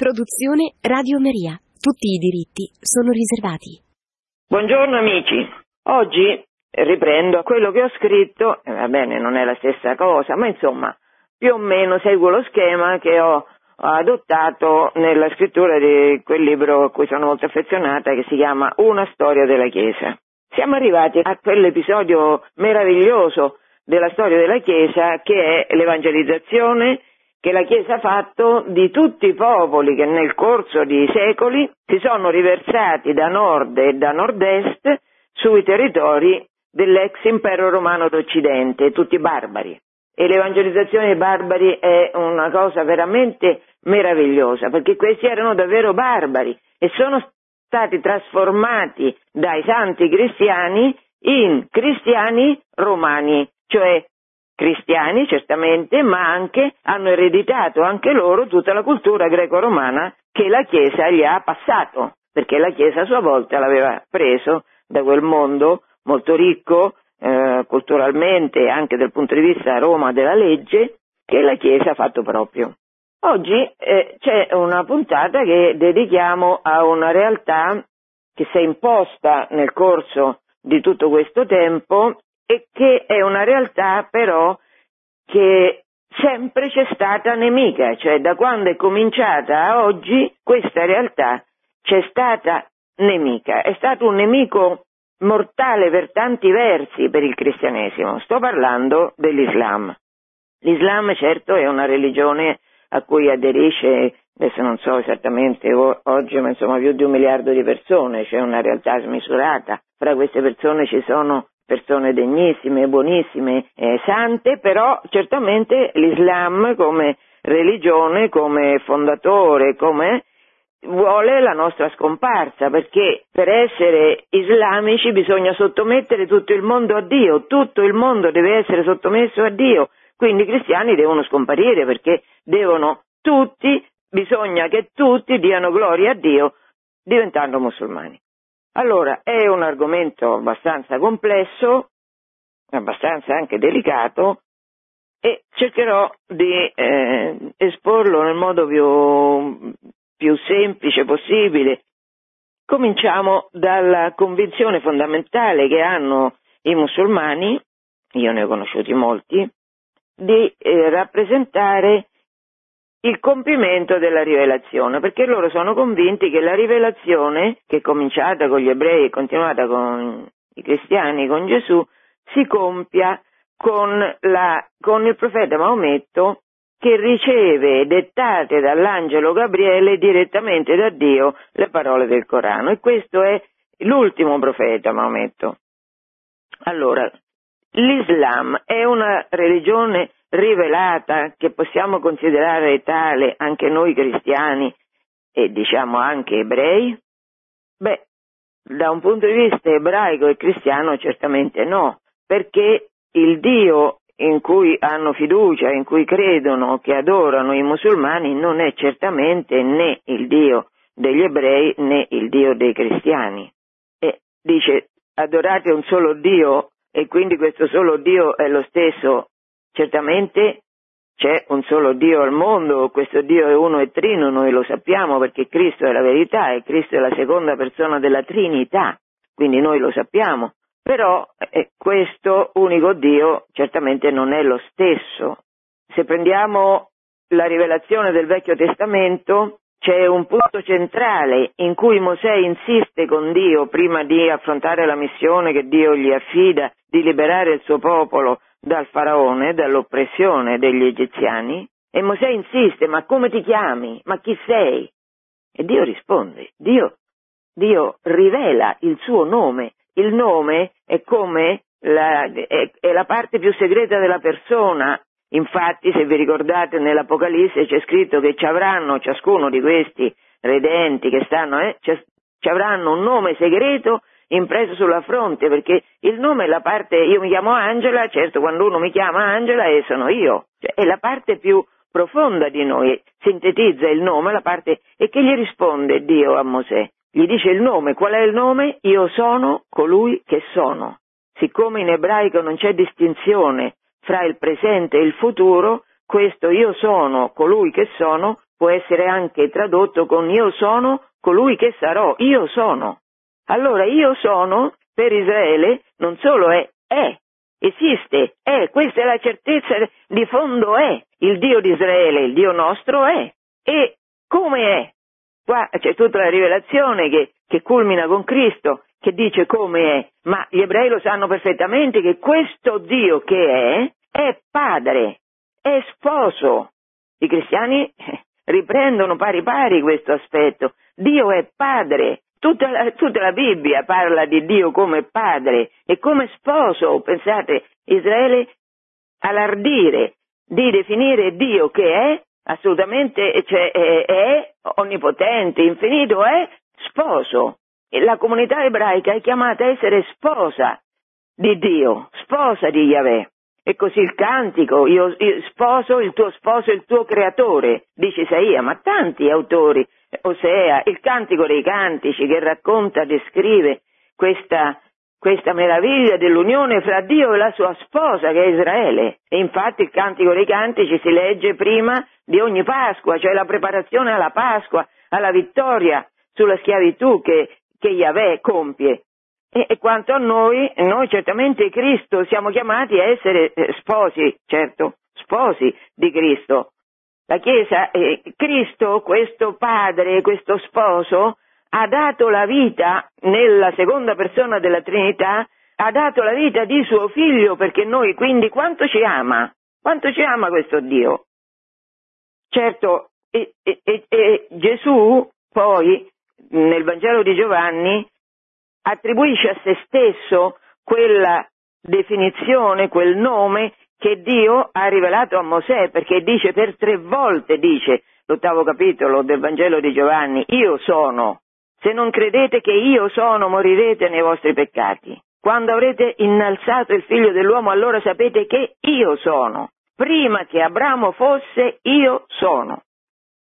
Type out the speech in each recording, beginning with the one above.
Produzione Radio Maria. Tutti i diritti sono riservati. Buongiorno amici. Oggi riprendo quello che ho scritto, eh, va bene, non è la stessa cosa, ma insomma, più o meno seguo lo schema che ho adottato nella scrittura di quel libro a cui sono molto affezionata che si chiama Una storia della Chiesa. Siamo arrivati a quell'episodio meraviglioso della storia della Chiesa che è l'evangelizzazione che la Chiesa ha fatto di tutti i popoli che nel corso di secoli si sono riversati da nord e da nord-est sui territori dell'ex impero romano d'Occidente, tutti barbari. E l'evangelizzazione dei barbari è una cosa veramente meravigliosa, perché questi erano davvero barbari e sono stati trasformati dai santi cristiani in cristiani romani, cioè cristiani certamente, ma anche hanno ereditato anche loro tutta la cultura greco-romana che la Chiesa gli ha passato, perché la Chiesa a sua volta l'aveva preso da quel mondo molto ricco eh, culturalmente anche dal punto di vista a Roma della legge che la Chiesa ha fatto proprio. Oggi eh, c'è una puntata che dedichiamo a una realtà che si è imposta nel corso di tutto questo tempo e che è una realtà però che sempre c'è stata nemica, cioè da quando è cominciata a oggi questa realtà c'è stata nemica, è stato un nemico mortale per tanti versi per il cristianesimo, sto parlando dell'Islam. L'Islam certo è una religione a cui aderisce, adesso non so esattamente oggi, ma insomma più di un miliardo di persone, c'è una realtà smisurata, fra queste persone ci sono persone degnissime, buonissime, eh, sante, però certamente l'Islam come religione, come fondatore, come vuole la nostra scomparsa, perché per essere islamici bisogna sottomettere tutto il mondo a Dio, tutto il mondo deve essere sottomesso a Dio, quindi i cristiani devono scomparire perché devono tutti, bisogna che tutti diano gloria a Dio diventando musulmani. Allora, è un argomento abbastanza complesso, abbastanza anche delicato, e cercherò di eh, esporlo nel modo più, più semplice possibile. Cominciamo dalla convinzione fondamentale che hanno i musulmani, io ne ho conosciuti molti, di eh, rappresentare il compimento della rivelazione, perché loro sono convinti che la rivelazione, che è cominciata con gli ebrei e continuata con i cristiani, con Gesù, si compia con, la, con il profeta Maometto che riceve dettate dall'angelo Gabriele direttamente da Dio le parole del Corano. E questo è l'ultimo profeta Maometto. Allora, l'Islam è una religione rivelata che possiamo considerare tale anche noi cristiani e diciamo anche ebrei? Beh, da un punto di vista ebraico e cristiano certamente no, perché il Dio in cui hanno fiducia, in cui credono, che adorano i musulmani, non è certamente né il Dio degli ebrei né il Dio dei cristiani. E dice adorate un solo Dio e quindi questo solo Dio è lo stesso Certamente c'è un solo Dio al mondo, questo Dio è uno e trino, noi lo sappiamo perché Cristo è la verità e Cristo è la seconda persona della Trinità, quindi noi lo sappiamo. Però eh, questo unico Dio certamente non è lo stesso. Se prendiamo la rivelazione del Vecchio Testamento, c'è un punto centrale in cui Mosè insiste con Dio prima di affrontare la missione che Dio gli affida di liberare il suo popolo dal faraone, dall'oppressione degli egiziani, e Mosè insiste, ma come ti chiami? Ma chi sei? E Dio risponde, Dio, Dio rivela il suo nome, il nome è come la, è, è la parte più segreta della persona, infatti se vi ricordate nell'Apocalisse c'è scritto che ci avranno ciascuno di questi redenti che stanno, eh, ci avranno un nome segreto impreso sulla fronte, perché il nome è la parte, io mi chiamo Angela, certo quando uno mi chiama Angela e sono io, cioè, è la parte più profonda di noi, sintetizza il nome, la parte, e che gli risponde Dio a Mosè? Gli dice il nome, qual è il nome? Io sono colui che sono. Siccome in ebraico non c'è distinzione fra il presente e il futuro, questo io sono colui che sono può essere anche tradotto con io sono colui che sarò, io sono. Allora io sono per Israele non solo è, è, esiste, è, questa è la certezza di fondo è, il Dio di Israele, il Dio nostro è. E come è? Qua c'è tutta la rivelazione che, che culmina con Cristo, che dice come è, ma gli ebrei lo sanno perfettamente che questo Dio che è, è padre, è sposo. I cristiani eh, riprendono pari pari questo aspetto. Dio è padre. Tutta la, tutta la, Bibbia parla di Dio come padre e come sposo. Pensate, Israele all'ardire di definire Dio che è assolutamente, cioè, è, è onnipotente, infinito, è sposo. E la comunità ebraica è chiamata a essere sposa di Dio, sposa di Yahweh. E così il cantico, io, io sposo il tuo sposo, il tuo creatore, dice Isaia, ma tanti autori, Osea, il cantico dei cantici che racconta, descrive questa, questa meraviglia dell'unione fra Dio e la sua sposa che è Israele. E infatti il cantico dei cantici si legge prima di ogni Pasqua, cioè la preparazione alla Pasqua, alla vittoria sulla schiavitù che, che Yahweh compie. E, e, quanto a noi, noi certamente Cristo siamo chiamati a essere eh, sposi, certo, sposi di Cristo. La Chiesa, eh, Cristo, questo padre, questo sposo, ha dato la vita nella seconda persona della Trinità, ha dato la vita di suo figlio perché noi quindi quanto ci ama? Quanto ci ama questo Dio? Certo, e, e, e Gesù poi nel Vangelo di Giovanni attribuisce a se stesso quella definizione, quel nome che Dio ha rivelato a Mosè, perché dice per tre volte, dice l'ottavo capitolo del Vangelo di Giovanni, io sono. Se non credete che io sono, morirete nei vostri peccati. Quando avrete innalzato il figlio dell'uomo, allora sapete che io sono. Prima che Abramo fosse, io sono.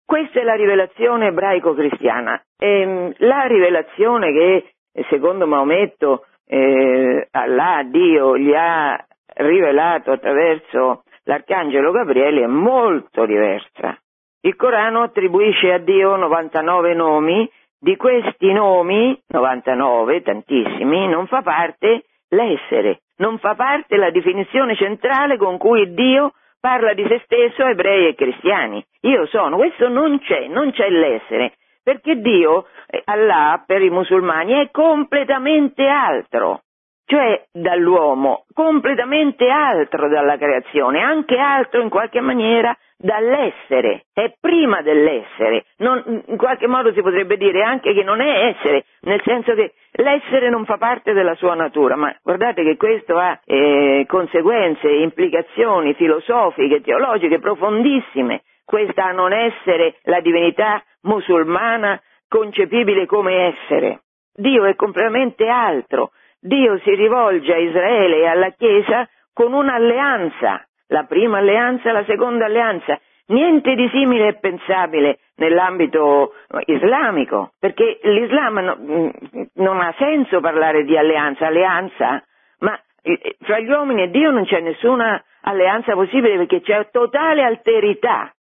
Questa è la rivelazione ebraico-cristiana. Ehm, la rivelazione che secondo Maometto eh, Allah, Dio, gli ha rivelato attraverso l'arcangelo Gabriele è molto diversa. Il Corano attribuisce a Dio 99 nomi, di questi nomi, 99, tantissimi, non fa parte l'essere, non fa parte la definizione centrale con cui Dio parla di se stesso a ebrei e cristiani. Io sono, questo non c'è, non c'è l'essere, perché Dio, Allah per i musulmani, è completamente altro, cioè dall'uomo, completamente altro dalla creazione, anche altro in qualche maniera dall'essere, è prima dell'essere, non, in qualche modo si potrebbe dire anche che non è essere, nel senso che l'essere non fa parte della sua natura, ma guardate che questo ha eh, conseguenze, implicazioni filosofiche, teologiche profondissime, questa non essere la divinità musulmana concepibile come essere. Dio è completamente altro. Dio si rivolge a Israele e alla Chiesa con un'alleanza, la prima alleanza la seconda alleanza. Niente di simile è pensabile nell'ambito islamico, perché l'Islam no, mm, non ha senso parlare di alleanza, alleanza, ma eh, fra gli uomini e Dio non c'è nessuna alleanza possibile perché c'è totale alterità.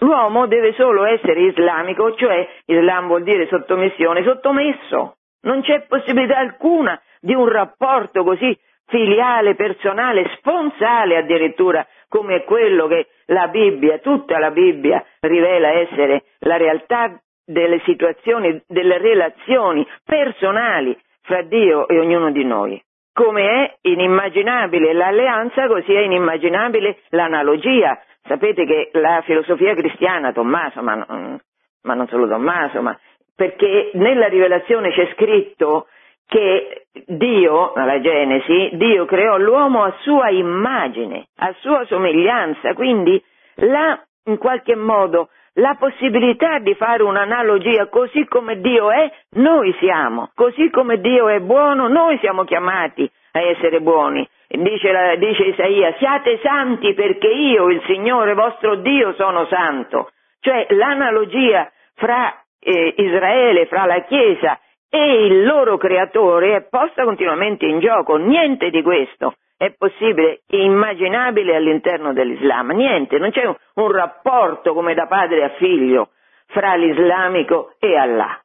L'uomo deve solo essere islamico, cioè Islam vuol dire sottomissione, sottomesso. Non c'è possibilità alcuna di un rapporto così filiale, personale, sponsale addirittura, come quello che la Bibbia, tutta la Bibbia rivela essere la realtà delle situazioni, delle relazioni personali fra Dio e ognuno di noi. Come è inimmaginabile l'alleanza, così è inimmaginabile l'analogia Sapete che la filosofia cristiana, Tommaso, ma non, ma non solo Tommaso, ma perché nella rivelazione c'è scritto che Dio, nella Genesi, Dio creò l'uomo a sua immagine, a sua somiglianza, quindi la, in qualche modo la possibilità di fare un'analogia così come Dio è, noi siamo, così come Dio è buono, noi siamo chiamati a essere buoni. Dice, la, dice Isaia, siate santi perché io, il Signore vostro Dio, sono santo. Cioè l'analogia fra eh, Israele, fra la Chiesa e il loro creatore è posta continuamente in gioco. Niente di questo è possibile, immaginabile all'interno dell'Islam. Niente, non c'è un, un rapporto come da padre a figlio fra l'islamico e Allah.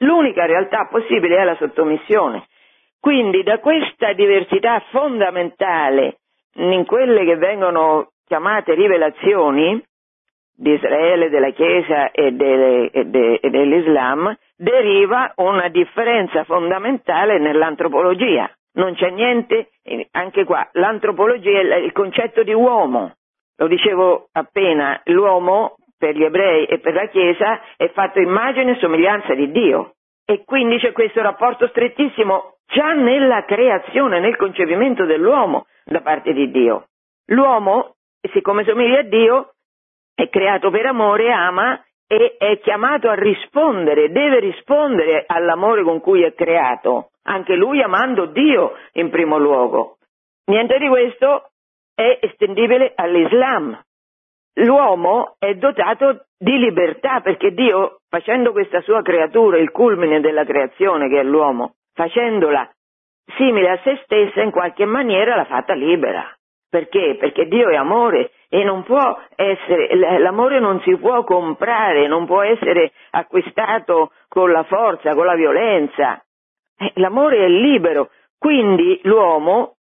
L'unica realtà possibile è la sottomissione. Quindi da questa diversità fondamentale in quelle che vengono chiamate rivelazioni di Israele, della Chiesa e, delle, e, de, e dell'Islam, deriva una differenza fondamentale nell'antropologia. Non c'è niente, anche qua, l'antropologia è il concetto di uomo. Lo dicevo appena, l'uomo per gli ebrei e per la Chiesa è fatto immagine e somiglianza di Dio. E quindi c'è questo rapporto strettissimo già nella creazione, nel concepimento dell'uomo da parte di Dio. L'uomo, siccome somiglia a Dio, è creato per amore, ama e è chiamato a rispondere, deve rispondere all'amore con cui è creato, anche lui amando Dio in primo luogo. Niente di questo è estendibile all'Islam. L'uomo è dotato di libertà perché Dio, facendo questa sua creatura, il culmine della creazione che è l'uomo, facendola simile a se stessa, in qualche maniera l'ha fatta libera. Perché? Perché Dio è amore e non può essere, l'amore non si può comprare, non può essere acquistato con la forza, con la violenza. Eh, l'amore è libero, quindi l'uomo,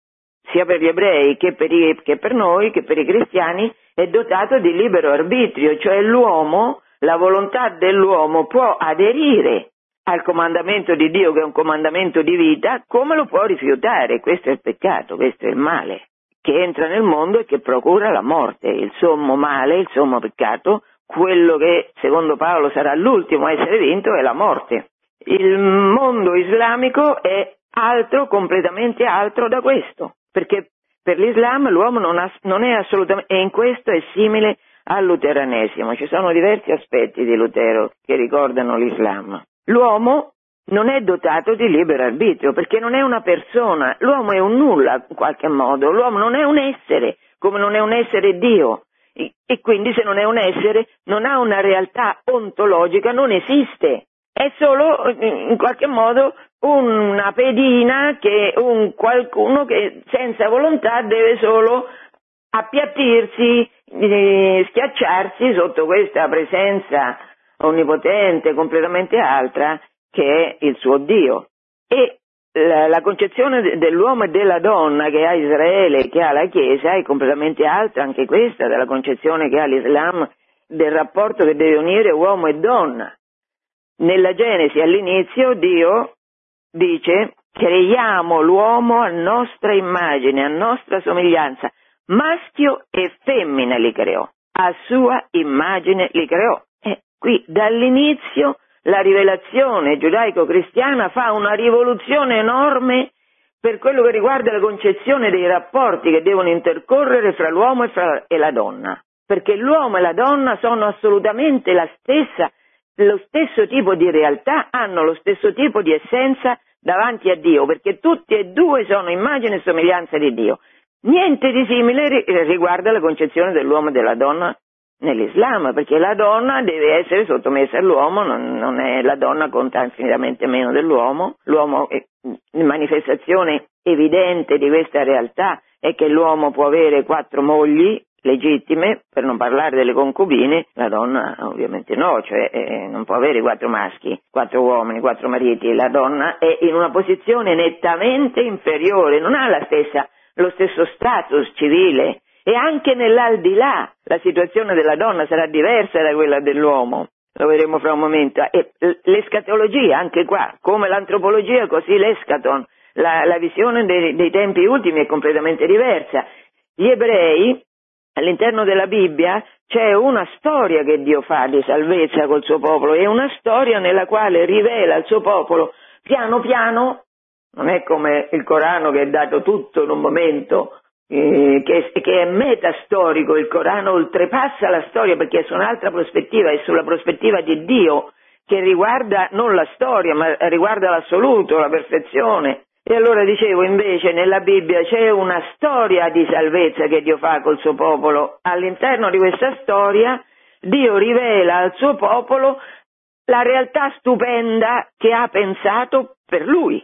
sia per gli ebrei che per, i, che per noi, che per i cristiani, è dotato di libero arbitrio, cioè l'uomo, la volontà dell'uomo può aderire al comandamento di Dio che è un comandamento di vita, come lo può rifiutare? Questo è il peccato, questo è il male che entra nel mondo e che procura la morte, il sommo male, il sommo peccato, quello che secondo Paolo sarà l'ultimo a essere vinto è la morte. Il mondo islamico è altro, completamente altro da questo, perché per l'Islam l'uomo non, ha, non è assolutamente, e in questo è simile al luteranesimo, ci sono diversi aspetti di Lutero che ricordano l'Islam. L'uomo non è dotato di libero arbitrio perché non è una persona, l'uomo è un nulla in qualche modo, l'uomo non è un essere, come non è un essere Dio. E quindi se non è un essere non ha una realtà ontologica, non esiste, è solo in qualche modo una pedina che un qualcuno che senza volontà deve solo appiattirsi, eh, schiacciarsi sotto questa presenza onnipotente, completamente altra, che è il suo Dio. E la, la, concezione dell'uomo e della donna che ha Israele che ha la Chiesa è completamente altra anche questa dalla concezione che ha l'Islam del rapporto che deve unire uomo e donna. Nella Genesi all'inizio Dio dice creiamo l'uomo a nostra immagine, a nostra somiglianza, maschio e femmina li creò, a sua immagine li creò. Qui dall'inizio la rivelazione giudaico-cristiana fa una rivoluzione enorme per quello che riguarda la concezione dei rapporti che devono intercorrere fra l'uomo e, fra, e la donna, perché l'uomo e la donna sono assolutamente la stessa, lo stesso tipo di realtà, hanno lo stesso tipo di essenza davanti a Dio, perché tutti e due sono immagine e somiglianza di Dio. Niente di simile riguarda la concezione dell'uomo e della donna nell'Islam, perché la donna deve essere sottomessa all'uomo, non, non è, la donna conta infinitamente meno dell'uomo, l'uomo è manifestazione evidente di questa realtà è che l'uomo può avere quattro mogli legittime, per non parlare delle concubine, la donna ovviamente no, cioè eh, non può avere quattro maschi, quattro uomini, quattro mariti, la donna è in una posizione nettamente inferiore, non ha stessa, lo stesso status civile, e anche nell'aldilà la situazione della donna sarà diversa da quella dell'uomo. Lo vedremo fra un momento. E l'escatologia, anche qua, come l'antropologia, così l'escaton, la, la visione dei, dei tempi ultimi è completamente diversa. Gli ebrei, all'interno della Bibbia, c'è una storia che Dio fa di salvezza col suo popolo, è una storia nella quale rivela al suo popolo piano piano, non è come il Corano che è dato tutto in un momento, eh, che, che, è metastorico, il Corano oltrepassa la storia perché è su un'altra prospettiva, è sulla prospettiva di Dio che riguarda non la storia ma riguarda l'assoluto, la perfezione. E allora dicevo invece nella Bibbia c'è una storia di salvezza che Dio fa col suo popolo. All'interno di questa storia Dio rivela al suo popolo la realtà stupenda che ha pensato per lui.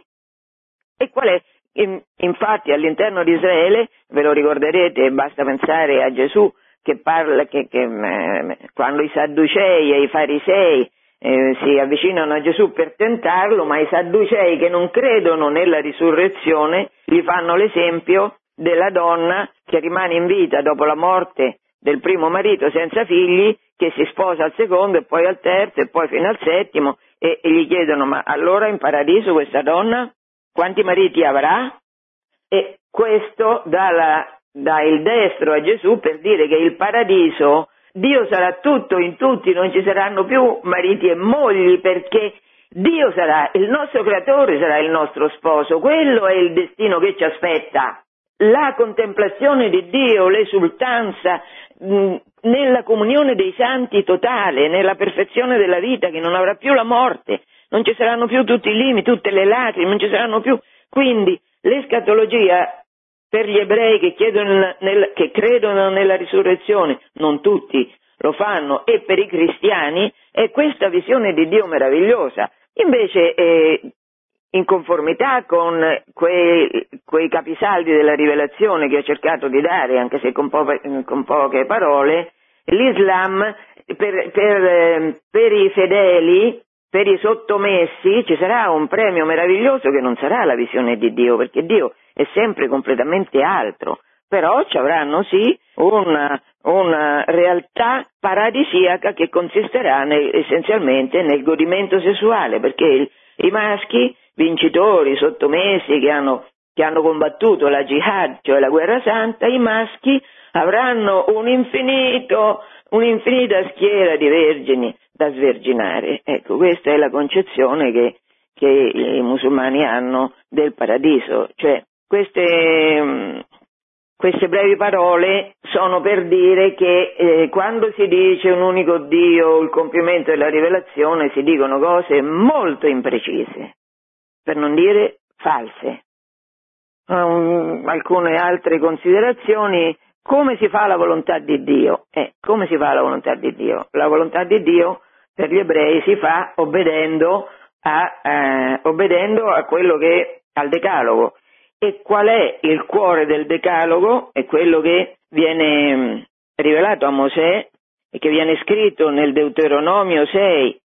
E qual è? Infatti all'interno di Israele, ve lo ricorderete, basta pensare a Gesù che parla, che, che eh, quando i Sadducei e i Farisei eh, si avvicinano a Gesù per tentarlo, ma i Sadducei che non credono nella risurrezione gli fanno l'esempio della donna che rimane in vita dopo la morte del primo marito senza figli, che si sposa al secondo e poi al terzo e poi fino al settimo e, e gli chiedono ma allora in paradiso questa donna quanti mariti avrà? E questo dà, la, dà il destro a Gesù per dire che il paradiso Dio sarà tutto in tutti, non ci saranno più mariti e mogli perché Dio sarà, il nostro creatore sarà il nostro sposo, quello è il destino che ci aspetta. La contemplazione di Dio, l'esultanza mh, nella comunione dei santi totale, nella perfezione della vita che non avrà più la morte, non ci saranno più tutti i limiti, tutte le lacrime, non ci saranno più. Quindi l'escatologia per gli ebrei che, chiedono, nel, che credono nella risurrezione, non tutti lo fanno, e per i cristiani è questa visione di Dio meravigliosa. Invece, eh, in conformità con quei, quei, capisaldi della rivelazione che ho cercato di dare, anche se con, po- con poche parole, l'Islam per, per, eh, per i fedeli per i sottomessi ci sarà un premio meraviglioso che non sarà la visione di Dio, perché Dio è sempre completamente altro, però ci avranno sì una, una realtà paradisiaca che consisterà nel, essenzialmente nel godimento sessuale, perché il, i maschi vincitori, sottomessi che hanno, che hanno combattuto la jihad, cioè la guerra santa, i maschi avranno un infinito, un'infinita schiera di vergini da sverginare. Ecco, questa è la concezione che, che i musulmani hanno del paradiso. Cioè, queste, queste brevi parole sono per dire che eh, quando si dice un unico Dio, il compimento della rivelazione, si dicono cose molto imprecise, per non dire false. Um, alcune altre considerazioni come si fa la volontà di Dio? Eh, come si fa la volontà di Dio? La volontà di Dio per gli ebrei si fa obbedendo a, eh, obbedendo a quello che al decalogo. E qual è il cuore del decalogo? È quello che viene mm, rivelato a Mosè e che viene scritto nel Deuteronomio 6,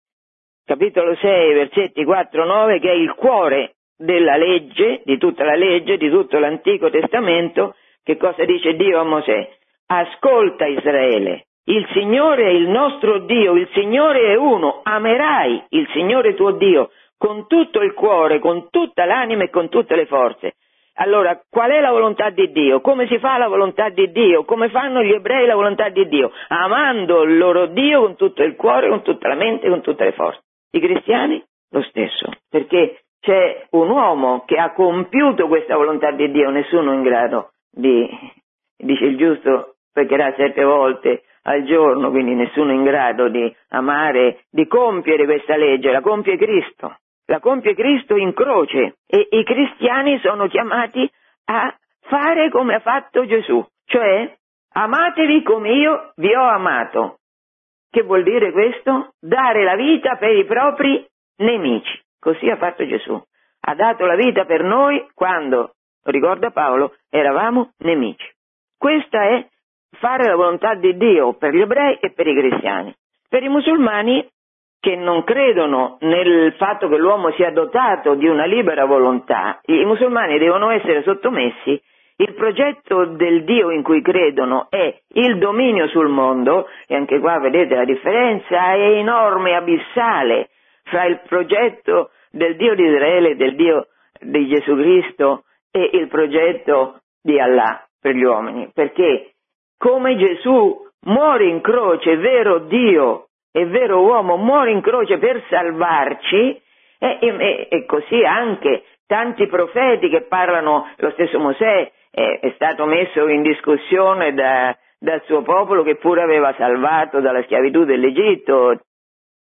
capitolo 6, versetti 4-9, che è il cuore della legge, di tutta la legge, di tutto l'Antico Testamento, che cosa dice Dio a Mosè? Ascolta Israele, il Signore è il nostro Dio, il Signore è uno, amerai il Signore tuo Dio con tutto il cuore, con tutta l'anima e con tutte le forze. Allora, qual è la volontà di Dio? Come si fa la volontà di Dio? Come fanno gli ebrei la volontà di Dio? Amando il loro Dio con tutto il cuore, con tutta la mente, con tutte le forze. I cristiani? Lo stesso, perché c'è un uomo che ha compiuto questa volontà di Dio, nessuno è in grado di, dice il giusto, peccherà sette volte al giorno, quindi nessuno è in grado di amare, di compiere questa legge, la compie Cristo, la compie Cristo in croce e i cristiani sono chiamati a fare come ha fatto Gesù, cioè amatevi come io vi ho amato. Che vuol dire questo? Dare la vita per i propri nemici. Così ha fatto Gesù. Ha dato la vita per noi quando ricorda Paolo, eravamo nemici. Questa è fare la volontà di Dio per gli ebrei e per i cristiani. Per i musulmani che non credono nel fatto che l'uomo sia dotato di una libera volontà, i musulmani devono essere sottomessi il progetto del Dio in cui credono è il dominio sul mondo, e anche qua vedete la differenza è enorme, abissale, fra il progetto del Dio di Israele e del Dio di Gesù Cristo e il progetto di Allah per gli uomini, perché come Gesù muore in croce, vero Dio è vero uomo, muore in croce per salvarci, e, e, e così anche tanti profeti che parlano, lo stesso Mosè è, è stato messo in discussione da, dal suo popolo che pure aveva salvato dalla schiavitù dell'Egitto,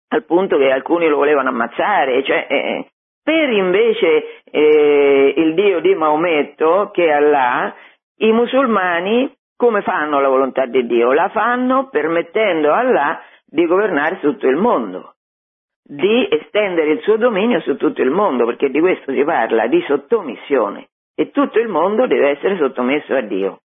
al punto che alcuni lo volevano ammazzare, cioè, eh, per invece eh, il Dio di Maometto, che è Allah, i musulmani come fanno la volontà di Dio? La fanno permettendo a Allah di governare tutto il mondo, di estendere il suo dominio su tutto il mondo, perché di questo si parla, di sottomissione, e tutto il mondo deve essere sottomesso a Dio.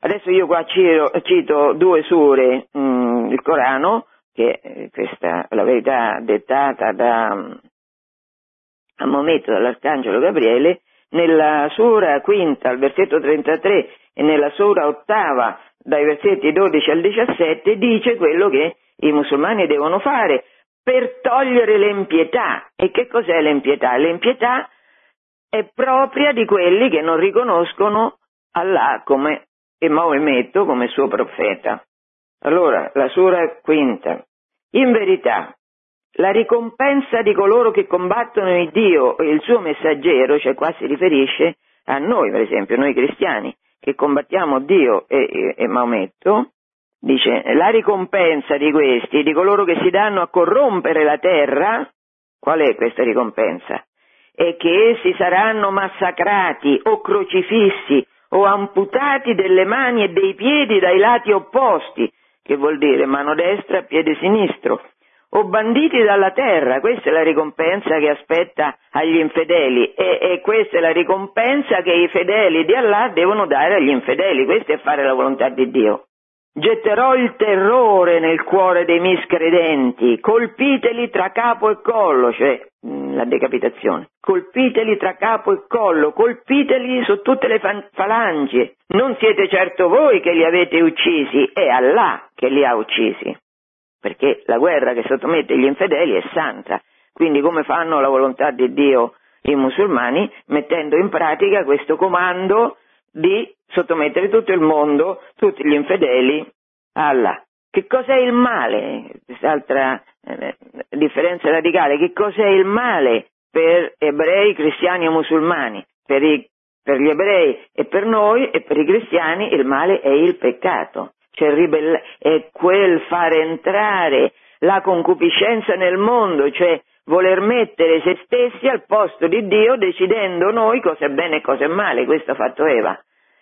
Adesso io qua cito, cito due sure, mh, mm, il Corano, che è questa la verità dettata da a Maometto dall'Arcangelo Gabriele, nella sura quinta al versetto 33 e nella sura ottava dai versetti 12 al 17 dice quello che i musulmani devono fare per togliere l'empietà. E che cos'è l'empietà? L'empietà è propria di quelli che non riconoscono Allah come, e Maometto come suo profeta. Allora, la sura quinta. In verità, la ricompensa di coloro che combattono il Dio e il suo messaggero, cioè qua si riferisce a noi, per esempio, noi cristiani, che combattiamo Dio e, e, e Maometto, dice la ricompensa di questi, di coloro che si danno a corrompere la terra, qual è questa ricompensa? È che essi saranno massacrati o crocifissi o amputati delle mani e dei piedi dai lati opposti, che vuol dire mano destra piede sinistro, o banditi dalla terra, questa è la ricompensa che aspetta agli infedeli e, e, questa è la ricompensa che i fedeli di Allah devono dare agli infedeli, questo è fare la volontà di Dio. Getterò il terrore nel cuore dei miscredenti, colpiteli tra capo e collo, cioè mm, la decapitazione, colpiteli tra capo e collo, colpiteli su tutte le falangi. Non siete certo voi che li avete uccisi, è Allah che li ha uccisi perché la guerra che sottomette gli infedeli è santa. Quindi come fanno la volontà di Dio i musulmani? Mettendo in pratica questo comando di sottomettere tutto il mondo, tutti gli infedeli, a Allah. Che cos'è il male? Quest'altra eh, differenza radicale. Che cos'è il male per ebrei, cristiani e musulmani? Per, i, per gli ebrei e per noi e per i cristiani il male è il peccato cioè ribella- è quel fare entrare la concupiscenza nel mondo, cioè voler mettere se stessi al posto di Dio decidendo noi cosa è bene e cosa è male, questo ha fatto Eva.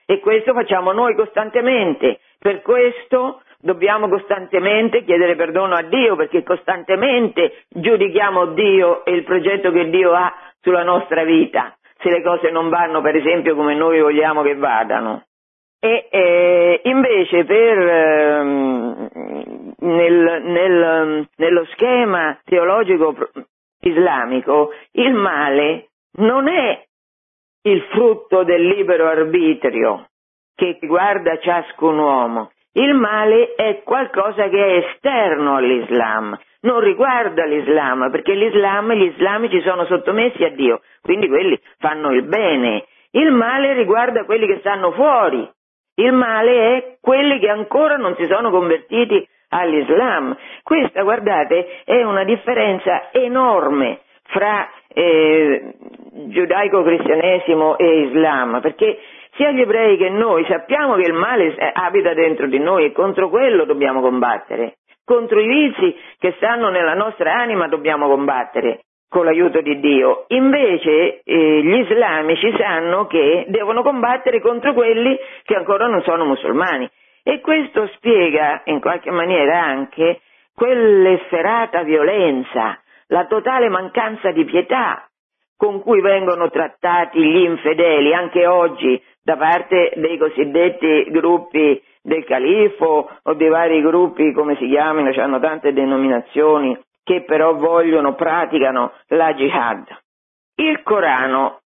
E questo facciamo noi costantemente, per questo dobbiamo costantemente chiedere perdono a Dio, perché costantemente giudichiamo Dio e il progetto che Dio ha sulla nostra vita, se le cose non vanno per esempio come noi vogliamo che vadano. E eh, invece per, ehm, nel, nel, nello schema teologico islamico il male non è il frutto del libero arbitrio che riguarda ciascun uomo. Il male è qualcosa che è esterno all'Islam, non riguarda l'Islam, perché l'Islam, gli islamici sono sottomessi a Dio, quindi quelli fanno il bene. Il male riguarda quelli che stanno fuori, il male è quelli che ancora non si sono convertiti all'Islam. Questa, guardate, è una differenza enorme fra eh, giudaico-cristianesimo e Islam, perché sia gli ebrei che noi sappiamo che il male abita dentro di noi e contro quello dobbiamo combattere. Contro i vizi che stanno nella nostra anima dobbiamo combattere con l'aiuto di Dio. Invece eh, gli islamici sanno che devono combattere contro quelli che ancora non sono musulmani. E questo spiega in qualche maniera anche quell'efferata violenza, la totale mancanza di pietà con cui vengono trattati gli infedeli anche oggi da parte dei cosiddetti gruppi del califo o dei vari gruppi, come si chiamano, hanno tante denominazioni, che però vogliono, praticano la jihad. Il Corano,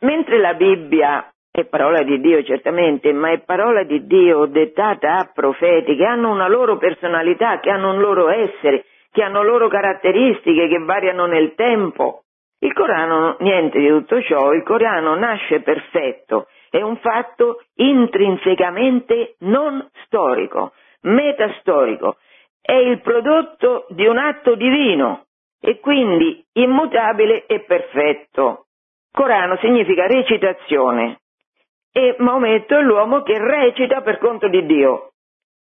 mentre la Bibbia è parola di Dio certamente, ma è parola di Dio dettata a profeti che hanno una loro personalità, che hanno un loro essere, che hanno loro caratteristiche che variano nel tempo. Il Corano, niente di tutto ciò, il Corano nasce perfetto, è un fatto intrinsecamente non storico, metastorico, è il prodotto di un atto divino e quindi immutabile e perfetto. Corano significa recitazione e Maometto è l'uomo che recita per conto di Dio.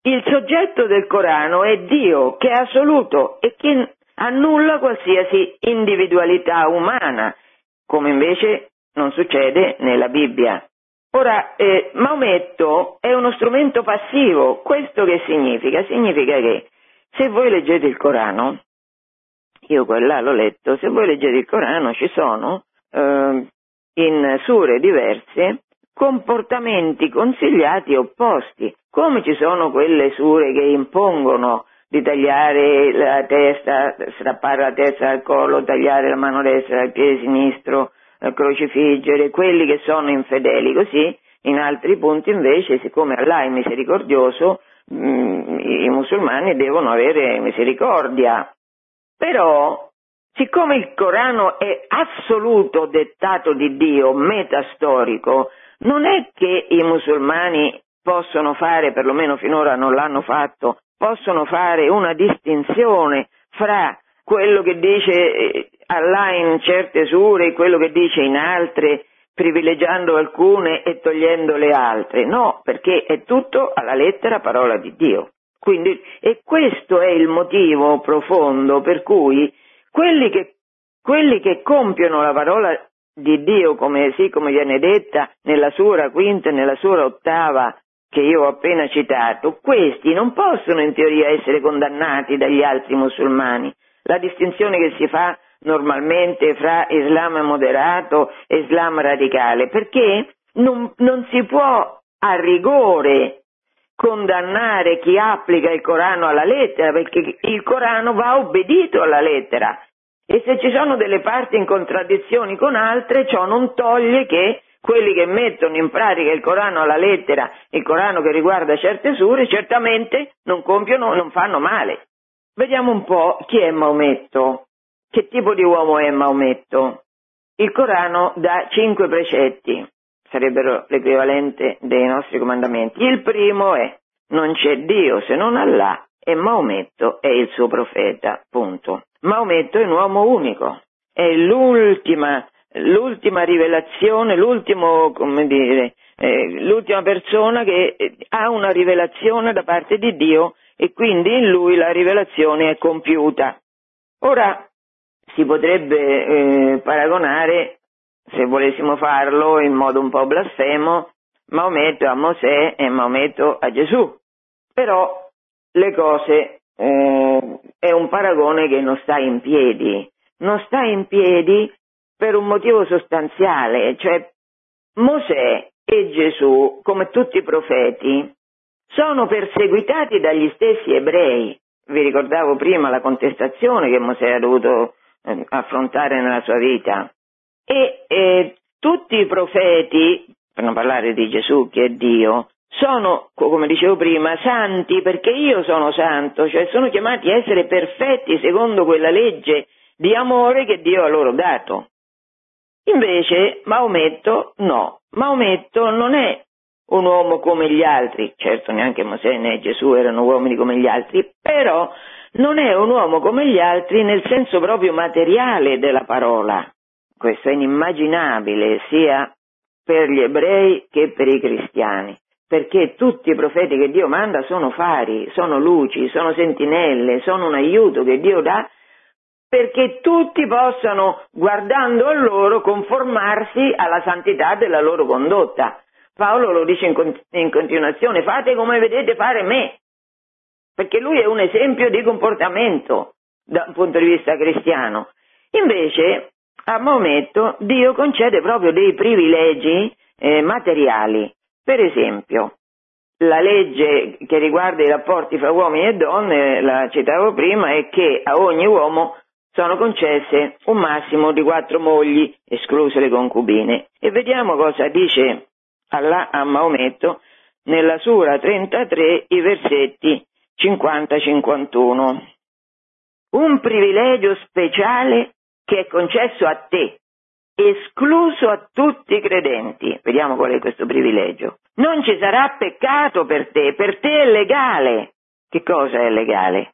Il soggetto del Corano è Dio che è assoluto e che annulla qualsiasi individualità umana, come invece non succede nella Bibbia. Ora, eh, Maometto è uno strumento passivo, questo che significa? Significa che se voi leggete il Corano, io quella l'ho letto, se voi leggete il Corano ci sono eh, in sure diverse comportamenti consigliati opposti, come ci sono quelle sure che impongono di tagliare la testa, strappare la testa dal collo, tagliare la mano destra dal piede sinistro, crocifiggere, quelli che sono infedeli, così in altri punti invece, siccome Allah è misericordioso, mh, mm, i musulmani devono avere misericordia. Però Siccome il Corano è assoluto dettato di Dio, metastorico, non è che i musulmani possono fare, perlomeno finora non l'hanno fatto, possono fare una distinzione fra quello che dice eh, Allah in certe sure e quello che dice in altre, privilegiando alcune e togliendo le altre. No, perché è tutto alla lettera parola di Dio. Quindi, e questo è il motivo profondo per cui quelli che, quelli che compiono la parola di Dio, come, sì, come viene detta nella sura quinta e nella sura ottava che io ho appena citato, questi non possono in teoria essere condannati dagli altri musulmani. La distinzione che si fa normalmente fra Islam moderato e Islam radicale, perché non, non si può a rigore condannare chi applica il Corano alla lettera, perché il Corano va obbedito alla lettera. E se ci sono delle parti in contraddizione con altre, ciò non toglie che quelli che mettono in pratica il Corano alla lettera, il Corano che riguarda certe sure, certamente non compiono, non fanno male. Vediamo un po' chi è Maometto, che tipo di uomo è Maometto. Il Corano dà cinque precetti, sarebbero l'equivalente dei nostri comandamenti. Il primo è non c'è Dio se non Allah e Maometto è il suo profeta, punto. Maometto è un uomo unico, è l'ultima, l'ultima rivelazione, dire, eh, l'ultima persona che eh, ha una rivelazione da parte di Dio e quindi in lui la rivelazione è compiuta. Ora si potrebbe eh, paragonare, se volessimo farlo in modo un po' blasfemo, Maometto a Mosè e Maometto a Gesù. Però le cose eh, è un paragone che non sta in piedi, non sta in piedi per un motivo sostanziale, cioè Mosè e Gesù, come tutti i profeti, sono perseguitati dagli stessi ebrei. Vi ricordavo prima la contestazione che Mosè ha dovuto eh, affrontare nella sua vita. E eh, tutti i profeti, per non parlare di Gesù che è Dio, sono, come dicevo prima, santi perché io sono santo, cioè sono chiamati a essere perfetti secondo quella legge di amore che Dio ha loro dato. Invece Maometto no, Maometto non è un uomo come gli altri, certo neanche Mosè né Gesù erano uomini come gli altri, però non è un uomo come gli altri nel senso proprio materiale della parola. Questo è inimmaginabile sia per gli ebrei che per i cristiani perché tutti i profeti che Dio manda sono fari, sono luci, sono sentinelle, sono un aiuto che Dio dà perché tutti possano, guardando a loro, conformarsi alla santità della loro condotta. Paolo lo dice in, con- in continuazione, fate come vedete fare me, perché lui è un esempio di comportamento dal punto di vista cristiano. Invece, a Maometto, Dio concede proprio dei privilegi eh, materiali per esempio, la legge che riguarda i rapporti fra uomini e donne, la citavo prima, è che a ogni uomo sono concesse un massimo di quattro mogli, escluse le concubine. E vediamo cosa dice Allah a Maometto nella Sura 33, i versetti 50-51. Un privilegio speciale che è concesso a te, escluso a tutti i credenti. Vediamo qual è questo privilegio. Non ci sarà peccato per te, per te è legale. Che cosa è legale?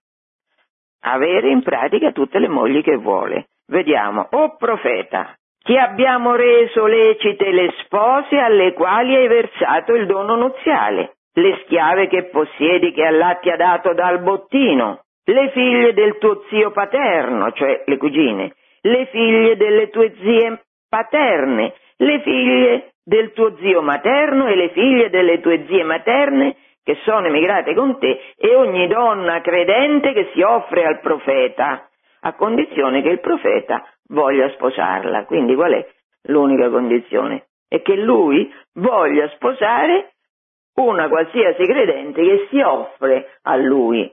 Avere in pratica tutte le mogli che vuole. Vediamo, o oh profeta, ti abbiamo reso lecite le spose alle quali hai versato il dono nuziale, le schiave che possiedi che Allah ti ha dato dal bottino, le figlie del tuo zio paterno, cioè le cugine, le figlie delle tue zie paterne, le figlie del tuo zio materno e le figlie delle tue zie materne che sono emigrate con te e ogni donna credente che si offre al profeta, a condizione che il profeta voglia sposarla. Quindi qual è l'unica condizione? e che lui voglia sposare una qualsiasi credente che si offre a lui.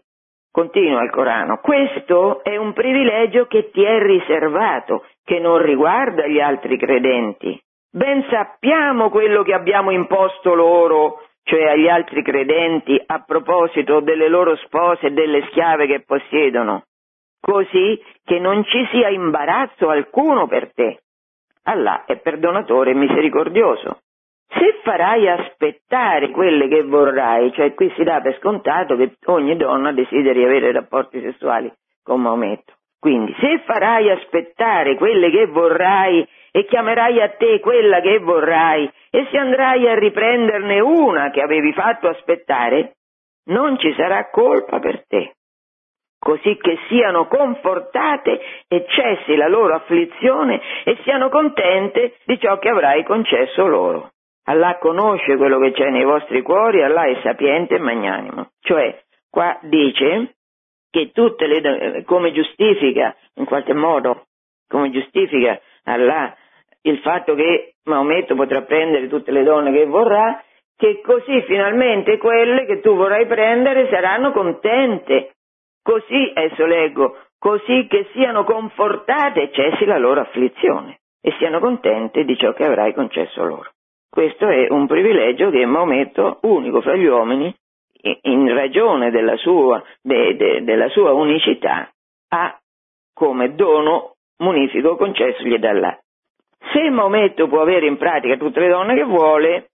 Continua il Corano. Questo è un privilegio che ti è riservato, che non riguarda gli altri credenti. Ben sappiamo quello che abbiamo imposto loro, cioè agli altri credenti, a proposito delle loro spose e delle schiave che possiedono, così che non ci sia imbarazzo alcuno per te. Allah è perdonatore e misericordioso. Se farai aspettare quelle che vorrai, cioè qui si dà per scontato che ogni donna desideri avere rapporti sessuali con Maometto. Quindi se farai aspettare quelle che vorrai e chiamerai a te quella che vorrai e se andrai a riprenderne una che avevi fatto aspettare, non ci sarà colpa per te, così che siano confortate e cessi la loro afflizione e siano contente di ciò che avrai concesso loro. Allah conosce quello che c'è nei vostri cuori, Allah è sapiente e magnanimo. Cioè, qua dice che tutte le come giustifica, in qualche modo, come giustifica Allah il fatto che Maometto potrà prendere tutte le donne che vorrà, che così finalmente quelle che tu vorrai prendere saranno contente. Così, adesso leggo, così che siano confortate e cessi la loro afflizione e siano contente di ciò che avrai concesso loro. Questo è un privilegio che Maometto, unico fra gli uomini, in ragione della sua, de, de, della sua unicità, ha come dono munifico concessogli dall'A. Se Maometto può avere in pratica tutte le donne che vuole,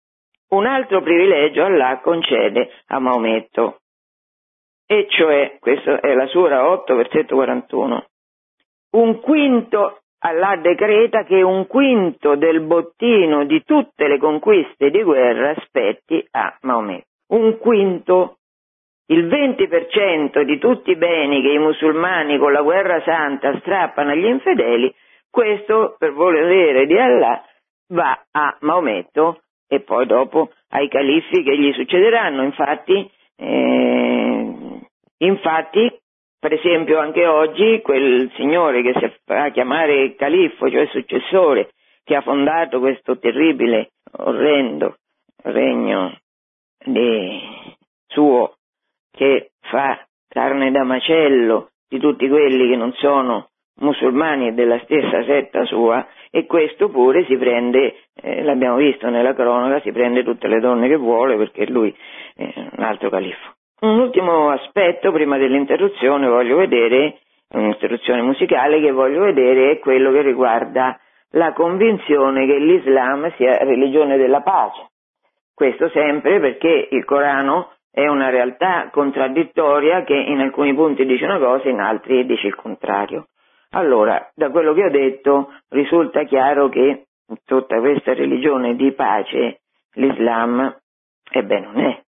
un altro privilegio Allah concede a Maometto, e cioè, questo è la Sura 8, versetto 41, un quinto Allah decreta che un quinto del bottino di tutte le conquiste di guerra spetti a Maometto. Un quinto, il 20% di tutti i beni che i musulmani con la guerra santa strappano agli infedeli, questo per volere di Allah va a Maometto e poi dopo ai califfi che gli succederanno. Infatti, eh, infatti per esempio anche oggi quel signore che si fa chiamare califfo, cioè successore, che ha fondato questo terribile, orrendo regno suo che fa carne da macello di tutti quelli che non sono musulmani e della stessa setta sua e questo pure si prende, eh, l'abbiamo visto nella cronaca, si prende tutte le donne che vuole perché lui è un altro califfo. Un ultimo aspetto prima dell'interruzione voglio vedere, un'interruzione musicale che voglio vedere è quello che riguarda la convinzione che l'Islam sia religione della pace. Questo sempre perché il Corano è una realtà contraddittoria che in alcuni punti dice una cosa, in altri dice il contrario. Allora, da quello che ho detto risulta chiaro che tutta questa religione di pace l'Islam, ebbene non è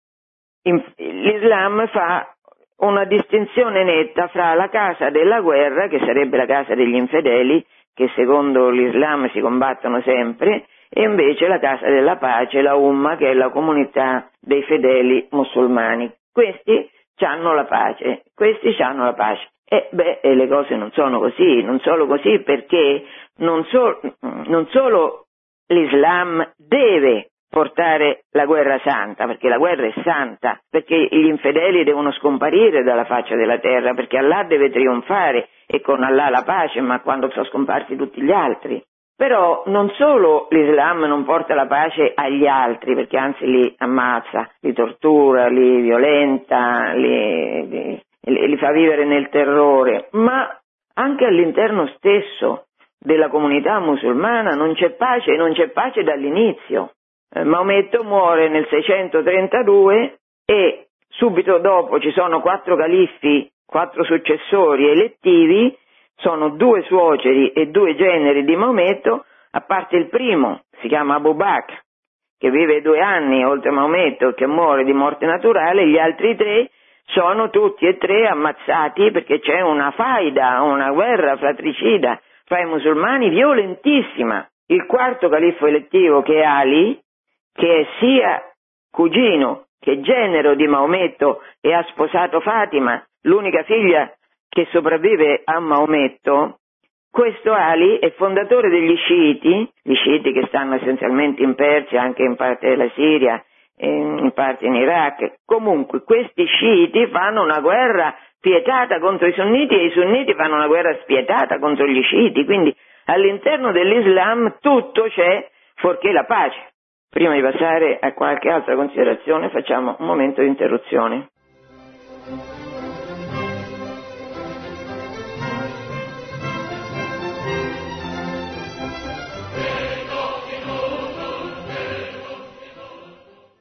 l'Islam fa una distinzione netta fra la casa della guerra, che sarebbe la casa degli infedeli, che secondo l'Islam si combattono sempre, e invece la casa della pace, la Umma, che è la comunità dei fedeli musulmani. Questi hanno la pace, questi hanno la pace. E beh, le cose non sono così, non solo così perché non, so, non solo l'Islam deve portare la guerra santa, perché la guerra è santa, perché gli infedeli devono scomparire dalla faccia della terra, perché Allah deve trionfare e con Allah la pace, ma quando sono scomparsi tutti gli altri. Però non solo l'Islam non porta la pace agli altri, perché anzi li ammazza, li tortura, li violenta, li, li, li fa vivere nel terrore, ma anche all'interno stesso della comunità musulmana non c'è pace e non c'è pace dall'inizio. Eh, Maometto muore nel 632 e subito dopo ci sono quattro califfi, quattro successori elettivi, sono due suoceri e due generi di Maometto, a parte il primo, si chiama Abu Bakr, che vive due anni oltre Maometto e che muore di morte naturale, gli altri tre sono tutti e tre ammazzati perché c'è una faida, una guerra fratricida fra i musulmani violentissima. Il quarto califfo elettivo che è Ali che è sia cugino che genero di Maometto e ha sposato Fatima, l'unica figlia che sopravvive a Maometto, questo Ali è fondatore degli sciiti, gli sciiti che stanno essenzialmente in Persia, anche in parte della Siria, in parte in Iraq. Comunque questi sciiti fanno una guerra spietata contro i sunniti e i sunniti fanno una guerra spietata contro gli sciiti, quindi all'interno dell'Islam tutto c'è fuorché la pace. Prima di passare a qualche altra considerazione facciamo un momento di interruzione.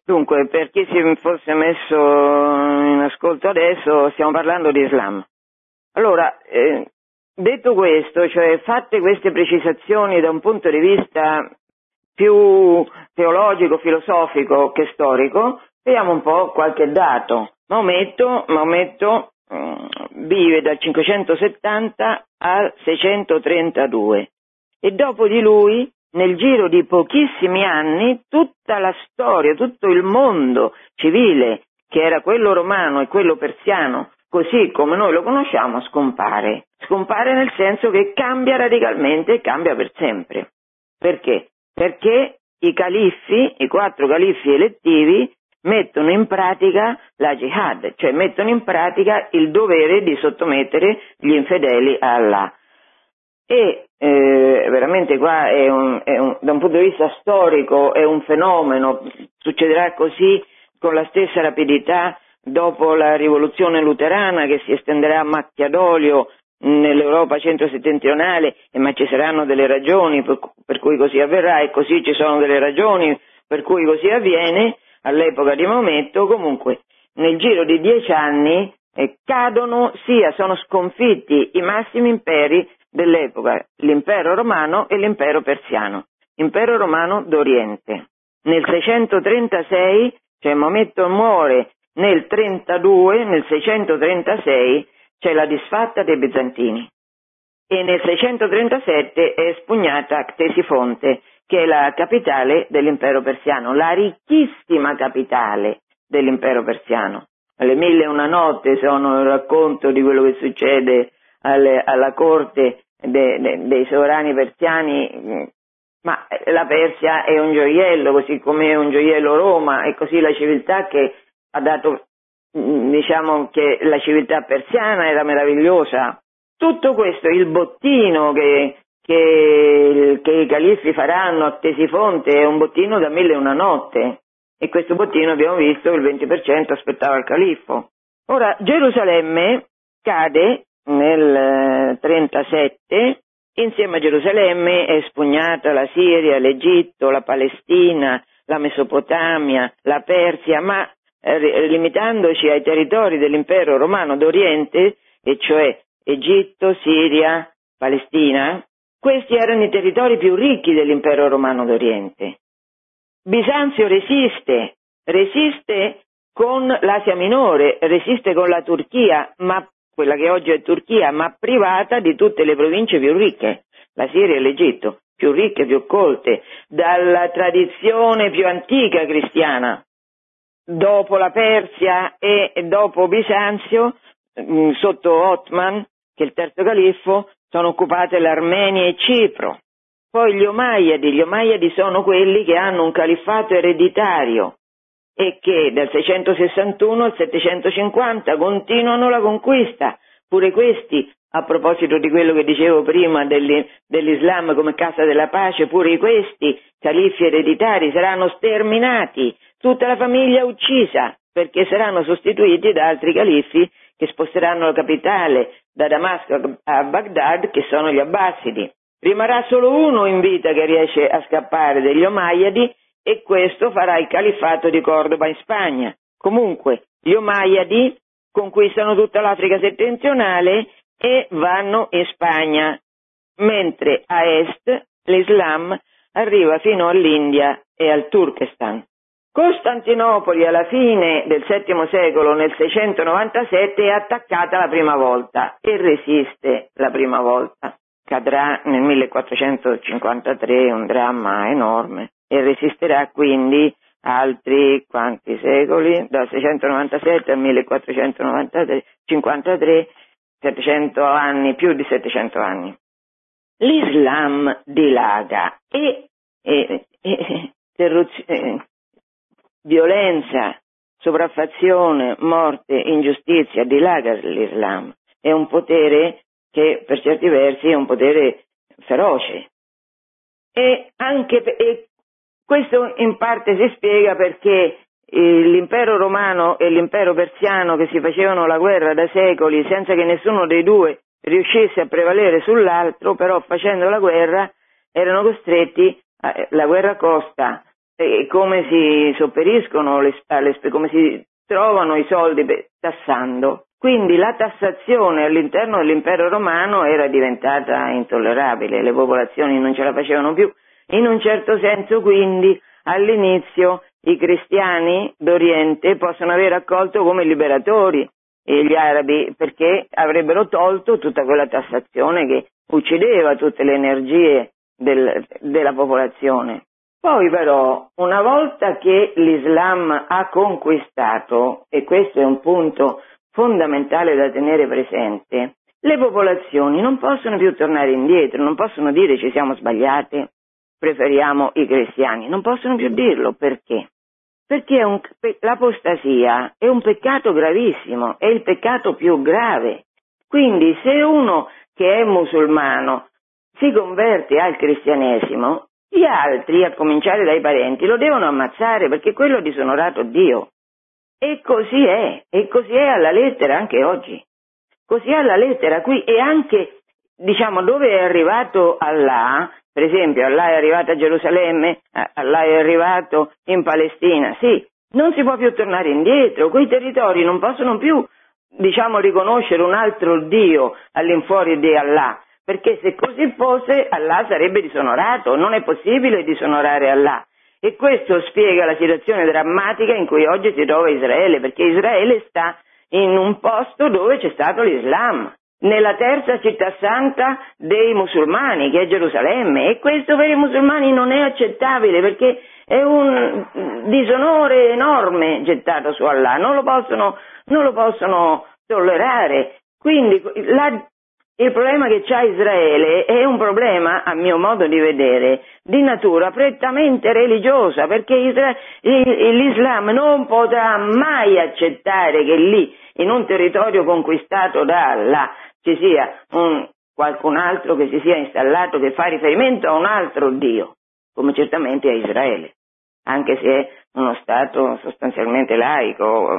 Dunque, per chi si fosse messo in ascolto adesso, stiamo parlando di Islam. Allora, eh, detto questo, cioè fatte queste precisazioni da un punto di vista più teologico, filosofico che storico, vediamo un po' qualche dato. Maometto, Maometto mm, vive dal 570 al 632 e dopo di lui nel giro di pochissimi anni tutta la storia, tutto il mondo civile, che era quello romano e quello persiano, così come noi lo conosciamo, scompare. Scompare nel senso che cambia radicalmente e cambia per sempre. Perché? Perché i califfi, i quattro califfi elettivi, mettono in pratica la jihad, cioè mettono in pratica il dovere di sottomettere gli infedeli a Allah. E eh, veramente qua è un, è un, da un punto di vista storico è un fenomeno, succederà così con la stessa rapidità dopo la rivoluzione luterana che si estenderà a macchia d'olio nell'Europa centro-settentrionale, ma ci saranno delle ragioni per, per, cui così avverrà e così ci sono delle ragioni per cui così avviene all'epoca di Maometto, comunque nel giro di dieci anni eh, cadono sia, sono sconfitti i massimi imperi dell'epoca, l'impero romano e l'impero persiano, impero romano d'Oriente. Nel 636, cioè Maometto muore nel 32, nel 636 c'è la disfatta dei bizantini e nel 637 è espugnata Ctesifonte, che è la capitale dell'impero persiano, la ricchissima capitale dell'impero persiano. Le mille e una notte sono il racconto di quello che succede alle, alla corte de, de, dei sovrani persiani, mm, ma la Persia è un gioiello, così come è un gioiello Roma, e così la civiltà che ha dato, diciamo che la civiltà persiana era meravigliosa. Tutto questo, il bottino che, che, che i califfi faranno a Tesifonte è un bottino da mille e una notte, e questo bottino abbiamo visto il 20% aspettava il califfo. Ora, Gerusalemme cade nel 37 eh, insieme a Gerusalemme è espugnata la Siria, l'Egitto, la Palestina, la Mesopotamia, la Persia, ma eh, limitandoci ai territori dell'impero romano d'Oriente, e cioè Egitto, Siria, Palestina, questi erano i territori più ricchi dell'impero romano d'Oriente. Bisanzio resiste, resiste con l'Asia Minore, resiste con la Turchia, ma quella che oggi è Turchia, ma privata di tutte le province più ricche, la Siria e l'Egitto, più ricche, più colte, dalla tradizione più antica cristiana. Dopo la Persia e dopo Bisanzio, mm, sotto Otman, che è il terzo califfo, sono occupate l'Armenia e Cipro. Poi gli Omayyadi, gli Omayyadi sono quelli che hanno un califfato ereditario, e che dal 661 al 750 continuano la conquista. Pure questi, a proposito di quello che dicevo prima dell'Islam come casa della pace, pure questi califi ereditari saranno sterminati, tutta la famiglia uccisa, perché saranno sostituiti da altri califi che sposteranno la capitale da Damasco a Baghdad, che sono gli Abbasidi. Rimarrà solo uno in vita che riesce a scappare degli Omayyadi e questo farà il califfato di Cordoba in Spagna. Comunque, gli Omayyadi conquistano tutta l'Africa settentrionale e vanno in Spagna, mentre a est l'Islam arriva fino all'India e al Turkestan. Costantinopoli alla fine del VII secolo, nel 697, è attaccata la prima volta e resiste la prima volta. Cadrà nel 1453, un dramma enorme e resisterà quindi altri quanti secoli, dal 697 al 1453, 700 anni, più di 700 anni. l'Islam dilaga e, e, e eh, violenza, sopraffazione, morte, ingiustizia, dilaga l'Islam. È un potere che per certi versi è un potere feroce. E anche e questo in parte si spiega perché l'impero romano e l'impero persiano che si facevano la guerra da secoli senza che nessuno dei due riuscisse a prevalere sull'altro, però facendo la guerra erano costretti, a, la guerra costa, e come si sopperiscono, le, le, come si trovano i soldi tassando. Quindi la tassazione all'interno dell'impero romano era diventata intollerabile, le popolazioni non ce la facevano più. In un certo senso quindi all'inizio i cristiani d'Oriente possono aver accolto come liberatori gli arabi perché avrebbero tolto tutta quella tassazione che uccideva tutte le energie del, della popolazione. Poi però, una volta che l'Islam ha conquistato, e questo è un punto fondamentale da tenere presente, le popolazioni non possono più tornare indietro, non possono dire ci siamo sbagliate, preferiamo i cristiani, non possono più dirlo perché? Perché un, l'apostasia è un peccato gravissimo, è il peccato più grave. Quindi se uno che è musulmano si converte al cristianesimo, gli altri, a cominciare dai parenti, lo devono ammazzare perché quello ha disonorato Dio. E così è, e così è alla lettera anche oggi. Così è alla lettera qui e anche, diciamo, dove è arrivato Allah, per esempio, Allah è arrivato a Gerusalemme, Allah è arrivato in Palestina, sì, non si può più tornare indietro, quei territori non possono più, diciamo, riconoscere un altro Dio all'infuori di Allah. Perché se così fosse Allah sarebbe disonorato, non è possibile disonorare Allah. E questo spiega la situazione drammatica in cui oggi si trova Israele, perché Israele sta in un posto dove c'è stato l'Islam, nella terza città santa dei musulmani, che è Gerusalemme, e questo per i musulmani non è accettabile perché è un disonore enorme gettato su Allah, non lo possono, non lo possono tollerare. Quindi la il problema che c'ha Israele è un problema, a mio modo di vedere, di natura prettamente religiosa, perché l'Islam non potrà mai accettare che lì, in un territorio conquistato da Allah, ci sia un, qualcun altro che si sia installato che fa riferimento a un altro Dio, come certamente a Israele, anche se è uno Stato sostanzialmente laico,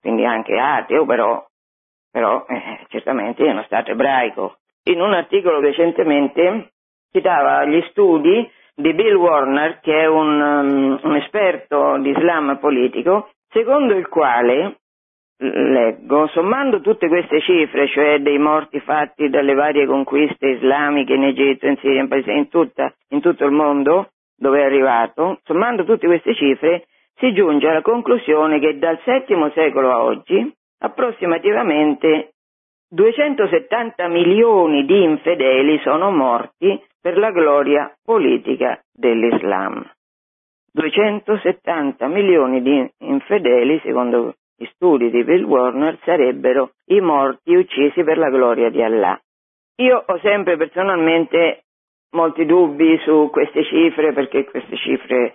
quindi anche ateo, però però eh, certamente è uno Stato ebraico. In un articolo recentemente citava gli studi di Bill Warner, che è un, um, un esperto di Islam politico, secondo il quale, leggo, sommando tutte queste cifre, cioè dei morti fatti dalle varie conquiste islamiche in Egitto, in Siria, in, Paese, in, tutta, in tutto il mondo dove è arrivato, sommando tutte queste cifre, si giunge alla conclusione che dal VII secolo a oggi approssimativamente 270 milioni di infedeli sono morti per la gloria politica dell'Islam. 270 milioni di infedeli, secondo gli studi di Bill Warner, sarebbero i morti uccisi per la gloria di Allah. Io ho sempre personalmente molti dubbi su queste cifre perché queste cifre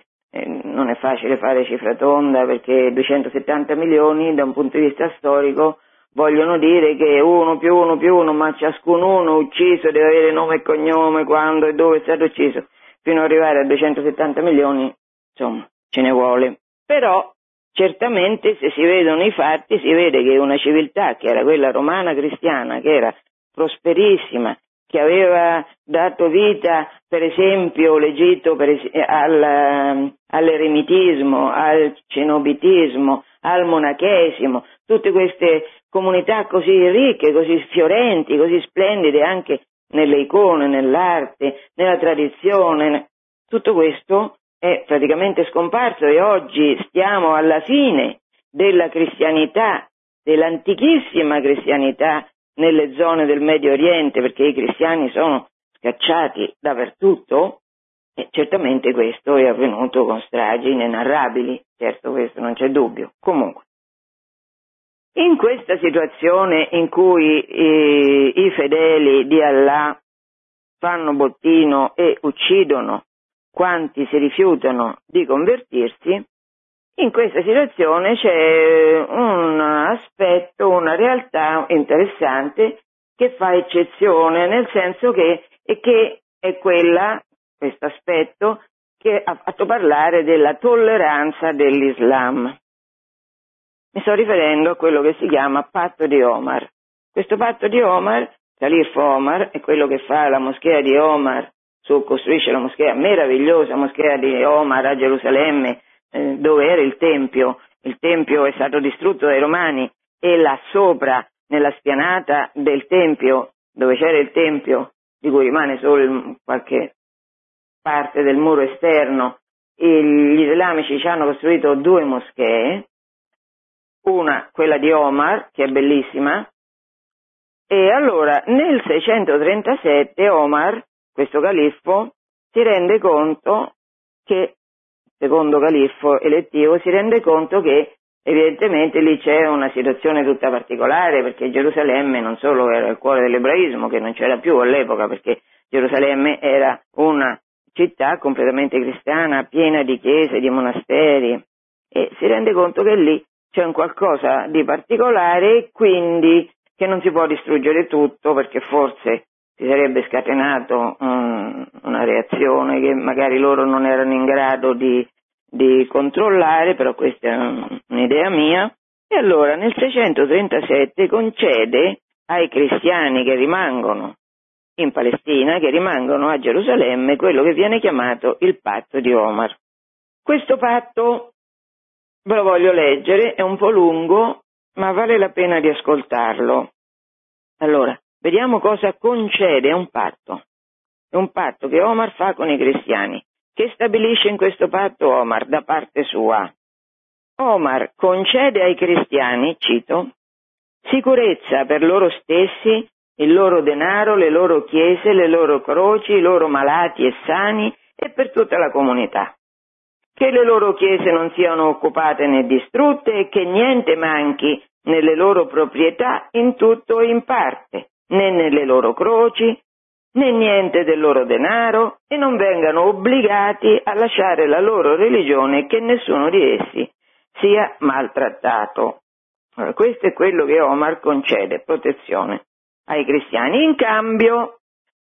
non è facile fare cifra tonda perché 270 milioni da un punto di vista storico vogliono dire che uno più uno più uno, ma ciascun uno ucciso deve avere nome e cognome, quando e dove è stato ucciso, fino ad arrivare a 270 milioni, insomma, ce ne vuole. Però certamente se si vedono i fatti si vede che una civiltà che era quella romana cristiana, che era prosperissima, che aveva dato vita, per esempio, l'Egitto per es- al, all'eremitismo, al cenobitismo, al monachesimo, tutte queste comunità così ricche, così fiorenti, così splendide anche nelle icone, nell'arte, nella tradizione, tutto questo è praticamente scomparso e oggi stiamo alla fine della cristianità, dell'antichissima cristianità nelle zone del Medio Oriente perché i cristiani sono scacciati dappertutto, e certamente questo è avvenuto con stragi inenarrabili, certo questo non c'è dubbio. Comunque, in questa situazione in cui eh, i fedeli di Allah fanno bottino e uccidono quanti si rifiutano di convertirsi, in questa situazione c'è un aspetto, una realtà interessante che fa eccezione, nel senso che, che è quella, questo aspetto, che ha fatto parlare della tolleranza dell'Islam. Mi sto riferendo a quello che si chiama patto di Omar. Questo patto di Omar, Califo Omar, è quello che fa la moschea di Omar, su, costruisce la moschea, meravigliosa moschea di Omar a Gerusalemme, eh, dove era il Tempio. Il Tempio è stato distrutto dai Romani e là sopra, nella spianata del Tempio, dove c'era il Tempio, di cui rimane solo qualche parte del muro esterno, gli islamici ci hanno costruito due moschee, una quella di Omar, che è bellissima, e allora nel 637 Omar, questo califfo, si rende conto che, secondo califfo elettivo, si rende conto che evidentemente lì c'è una situazione tutta particolare, perché Gerusalemme non solo era il cuore dell'ebraismo, che non c'era più all'epoca, perché Gerusalemme era una città completamente cristiana, piena di chiese, di monasteri, e si rende conto che lì c'è un qualcosa di particolare e quindi che non si può distruggere tutto perché forse si sarebbe scatenato um, una reazione che magari loro non erano in grado di, di controllare, però questa è un'idea mia. E allora nel 637 concede ai cristiani che rimangono in Palestina, che rimangono a Gerusalemme, quello che viene chiamato il patto di Omar. Questo patto Ve lo voglio leggere, è un po' lungo, ma vale la pena di ascoltarlo. Allora, vediamo cosa concede un patto. È un patto che Omar fa con i cristiani. Che stabilisce in questo patto Omar da parte sua? Omar concede ai cristiani, cito, sicurezza per loro stessi, il loro denaro, le loro chiese, le loro croci, i loro malati e sani e per tutta la comunità che le loro chiese non siano occupate né distrutte e che niente manchi nelle loro proprietà in tutto o in parte, né nelle loro croci, né niente del loro denaro e non vengano obbligati a lasciare la loro religione che nessuno di essi sia maltrattato. Allora, questo è quello che Omar concede, protezione ai cristiani, in cambio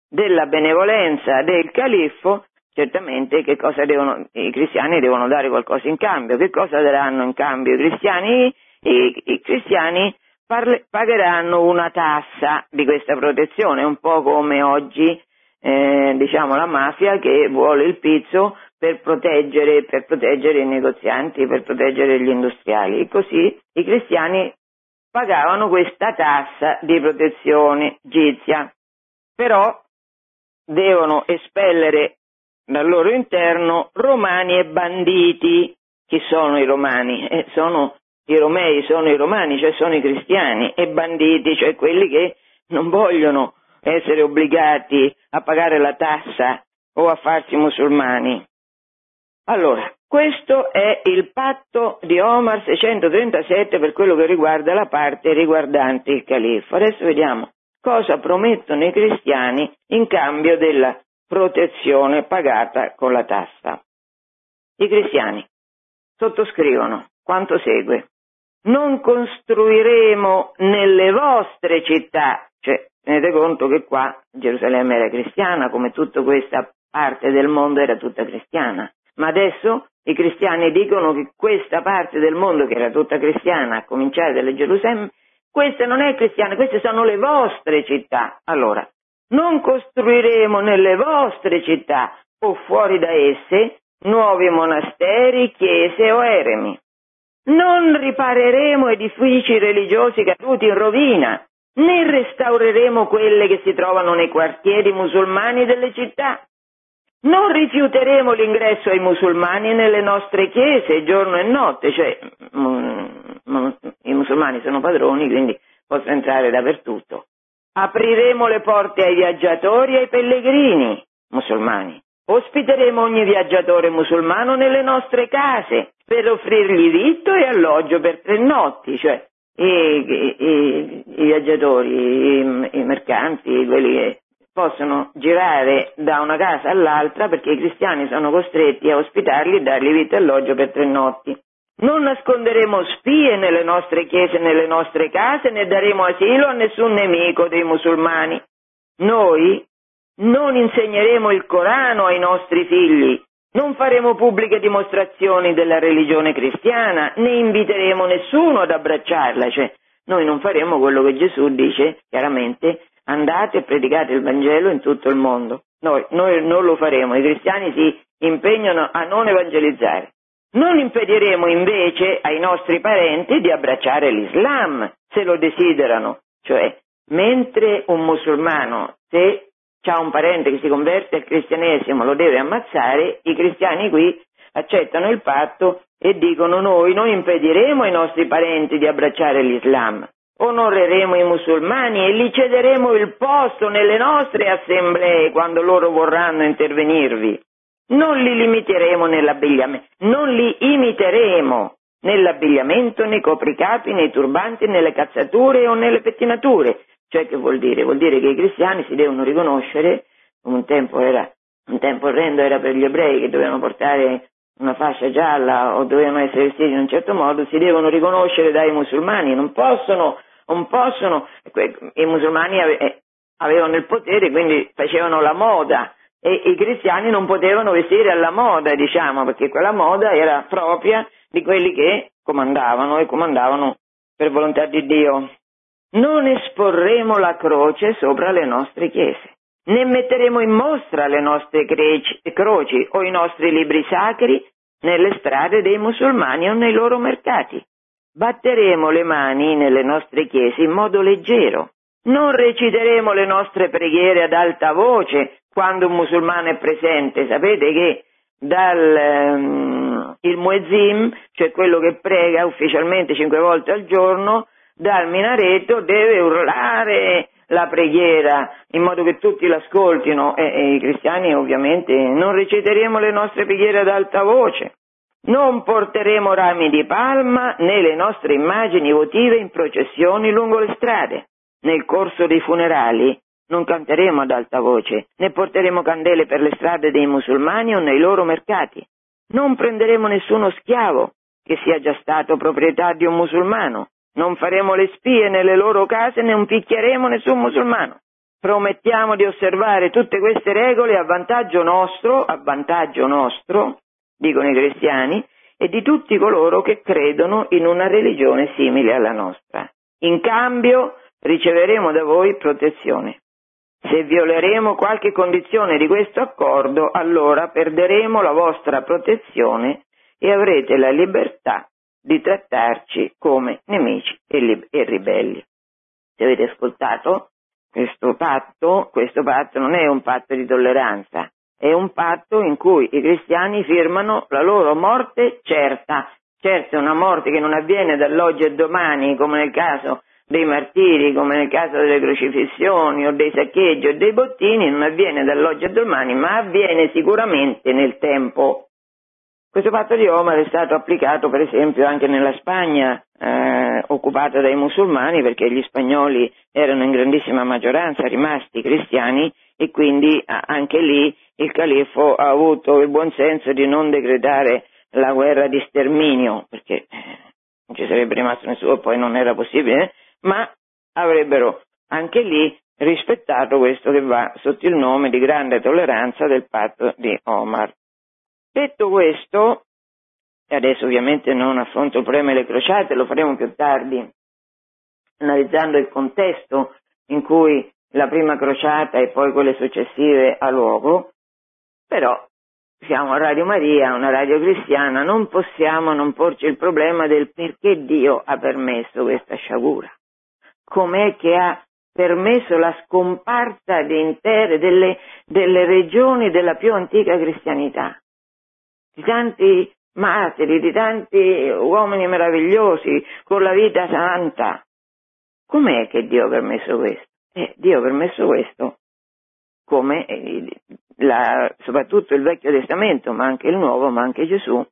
della benevolenza del califfo certamente che cosa devono, i cristiani devono dare qualcosa in cambio. Che cosa daranno in cambio i cristiani? I, i cristiani parle, pagheranno una tassa di questa protezione, un po' come oggi eh, diciamo la mafia che vuole il pizzo per proteggere, per proteggere i negozianti, per proteggere gli industriali. Così i cristiani pagavano questa tassa di protezione gizia, però devono espellere dal loro interno romani e banditi. Chi sono i romani? Eh, sono i romei, sono i romani, cioè sono i cristiani, e banditi, cioè quelli che non vogliono essere obbligati a pagare la tassa o a farsi musulmani. Allora, questo è il patto di Omar 637 per quello che riguarda la parte riguardante il califfo. Adesso vediamo cosa promettono i cristiani in cambio della protezione pagata con la tassa. I cristiani sottoscrivono quanto segue. Non costruiremo nelle vostre città, cioè tenete conto che qua Gerusalemme era cristiana, come tutta questa parte del mondo era tutta cristiana, ma adesso i cristiani dicono che questa parte del mondo che era tutta cristiana, a cominciare dalle Gerusalemme, questa non è cristiana, queste sono le vostre città. Allora, non costruiremo nelle vostre città o fuori da esse nuovi monasteri, chiese o eremi. Non ripareremo edifici religiosi caduti in rovina, né restaureremo quelle che si trovano nei quartieri musulmani delle città. Non rifiuteremo l'ingresso ai musulmani nelle nostre chiese giorno e notte, cioè mm, mm, i musulmani sono padroni, quindi possono entrare dappertutto. Apriremo le porte ai viaggiatori e ai pellegrini musulmani. Ospiteremo ogni viaggiatore musulmano nelle nostre case per offrirgli vitto e alloggio per tre notti, cioè i, i, i, i viaggiatori, i, mercanti, quelli che possono girare da una casa all'altra perché i cristiani sono costretti a ospitarli e dargli vita e alloggio per tre notti. Non nasconderemo spie nelle nostre chiese nelle nostre case né daremo asilo a nessun nemico dei musulmani. Noi non insegneremo il Corano ai nostri figli, non faremo pubbliche dimostrazioni della religione cristiana, né inviteremo nessuno ad abbracciarla, cioè noi non faremo quello che Gesù dice chiaramente, andate e predicate il Vangelo in tutto il mondo. Noi, noi non lo faremo, i cristiani si impegnano a non evangelizzare. Non impediremo invece ai nostri parenti di abbracciare l'Islam, se lo desiderano, cioè mentre un musulmano, se ha un parente che si converte al cristianesimo, lo deve ammazzare, i cristiani qui accettano il patto e dicono noi non impediremo ai nostri parenti di abbracciare l'Islam, onoreremo i musulmani e gli cederemo il posto nelle nostre assemblee quando loro vorranno intervenirvi. Non li limiteremo nell'abbigliamento, non li imiteremo nell'abbigliamento, nei copricapi, nei turbanti, nelle cazzature o nelle pettinature. Cioè che vuol dire? Vuol dire che i cristiani si devono riconoscere, un tempo era, un tempo orrendo era per gli ebrei che dovevano portare una fascia gialla o dovevano essere vestiti in un certo modo, si devono riconoscere dai musulmani, non possono, non possono, i musulmani avevano il potere, quindi facevano la moda, e i cristiani non potevano vestire alla moda, diciamo, perché quella moda era propria di quelli che comandavano e comandavano per volontà di Dio. Non esporremo la croce sopra le nostre chiese, né metteremo in mostra le nostre croci o i nostri libri sacri nelle strade dei musulmani o nei loro mercati. Batteremo le mani nelle nostre chiese in modo leggero. Non reciteremo le nostre preghiere ad alta voce quando un musulmano è presente, sapete che dal um, il muezzin, cioè quello che prega ufficialmente cinque volte al giorno, dal minareto deve urlare la preghiera in modo che tutti l'ascoltino e, e i cristiani ovviamente non reciteremo le nostre preghiere ad alta voce. Non porteremo rami di palma né le nostre immagini votive in processioni lungo le strade. Nel corso dei funerali non canteremo ad alta voce, né porteremo candele per le strade dei musulmani o nei loro mercati. Non prenderemo nessuno schiavo che sia già stato proprietà di un musulmano. Non faremo le spie nelle loro case né non picchieremo nessun musulmano. Promettiamo di osservare tutte queste regole a vantaggio nostro, a vantaggio nostro, dicono i cristiani, e di tutti coloro che credono in una religione simile alla nostra. In cambio riceveremo da voi protezione. Se violeremo qualche condizione di questo accordo, allora perderemo la vostra protezione e avrete la libertà di trattarci come nemici e, li- e ribelli. Se avete ascoltato, questo patto, questo patto non è un patto di tolleranza, è un patto in cui i cristiani firmano la loro morte certa. Certo una morte che non avviene dall'oggi al domani, come nel caso dei martiri, come nel caso delle crocifissioni o dei saccheggi o dei bottini, non avviene dall'oggi al domani, ma avviene sicuramente nel tempo. Questo patto di Omar è stato applicato per esempio anche nella Spagna eh, occupata dai musulmani perché gli spagnoli erano in grandissima maggioranza rimasti cristiani e quindi anche lì il califfo ha avuto il buon senso di non decretare la guerra di sterminio perché eh, non ci sarebbe rimasto nessuno, poi non era possibile, ma avrebbero anche lì rispettato questo che va sotto il nome di grande tolleranza del patto di Omar. Detto questo, e adesso ovviamente non affronto il problema delle crociate, lo faremo più tardi, analizzando il contesto in cui la prima crociata e poi quelle successive ha luogo, però siamo a Radio Maria, una radio cristiana, non possiamo non porci il problema del perché Dio ha permesso questa sciagura. Com'è che ha permesso la scomparsa di intere delle, delle regioni della più antica cristianità, di tanti martiri, di tanti uomini meravigliosi con la vita santa. Com'è che Dio ha permesso questo? Eh, Dio ha permesso questo come la, soprattutto il Vecchio Testamento, ma anche il Nuovo, ma anche Gesù,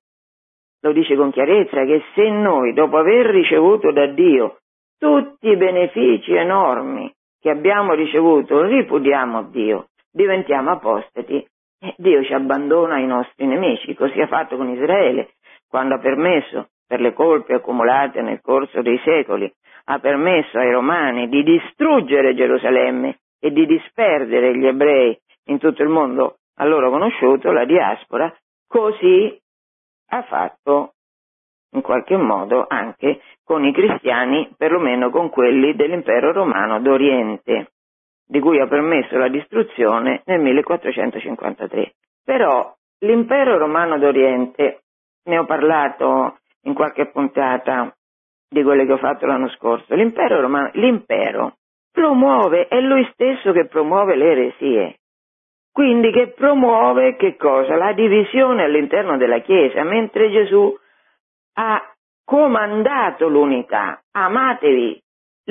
lo dice con chiarezza che se noi, dopo aver ricevuto da Dio tutti i benefici enormi che abbiamo ricevuto ripudiamo Dio, diventiamo apostati Dio ci abbandona ai nostri nemici. Così ha fatto con Israele quando ha permesso, per le colpe accumulate nel corso dei secoli, ha permesso ai romani di distruggere Gerusalemme e di disperdere gli ebrei in tutto il mondo a loro conosciuto, la diaspora, così ha fatto in qualche modo anche con i cristiani, perlomeno con quelli dell'impero romano d'Oriente, di cui ha permesso la distruzione nel 1453. Però l'impero romano d'Oriente, ne ho parlato in qualche puntata di quelle che ho fatto l'anno scorso, l'impero romano, l'impero promuove, è lui stesso che promuove le eresie. Quindi che promuove che cosa? La divisione all'interno della Chiesa, mentre Gesù ha comandato l'unità. Amatevi.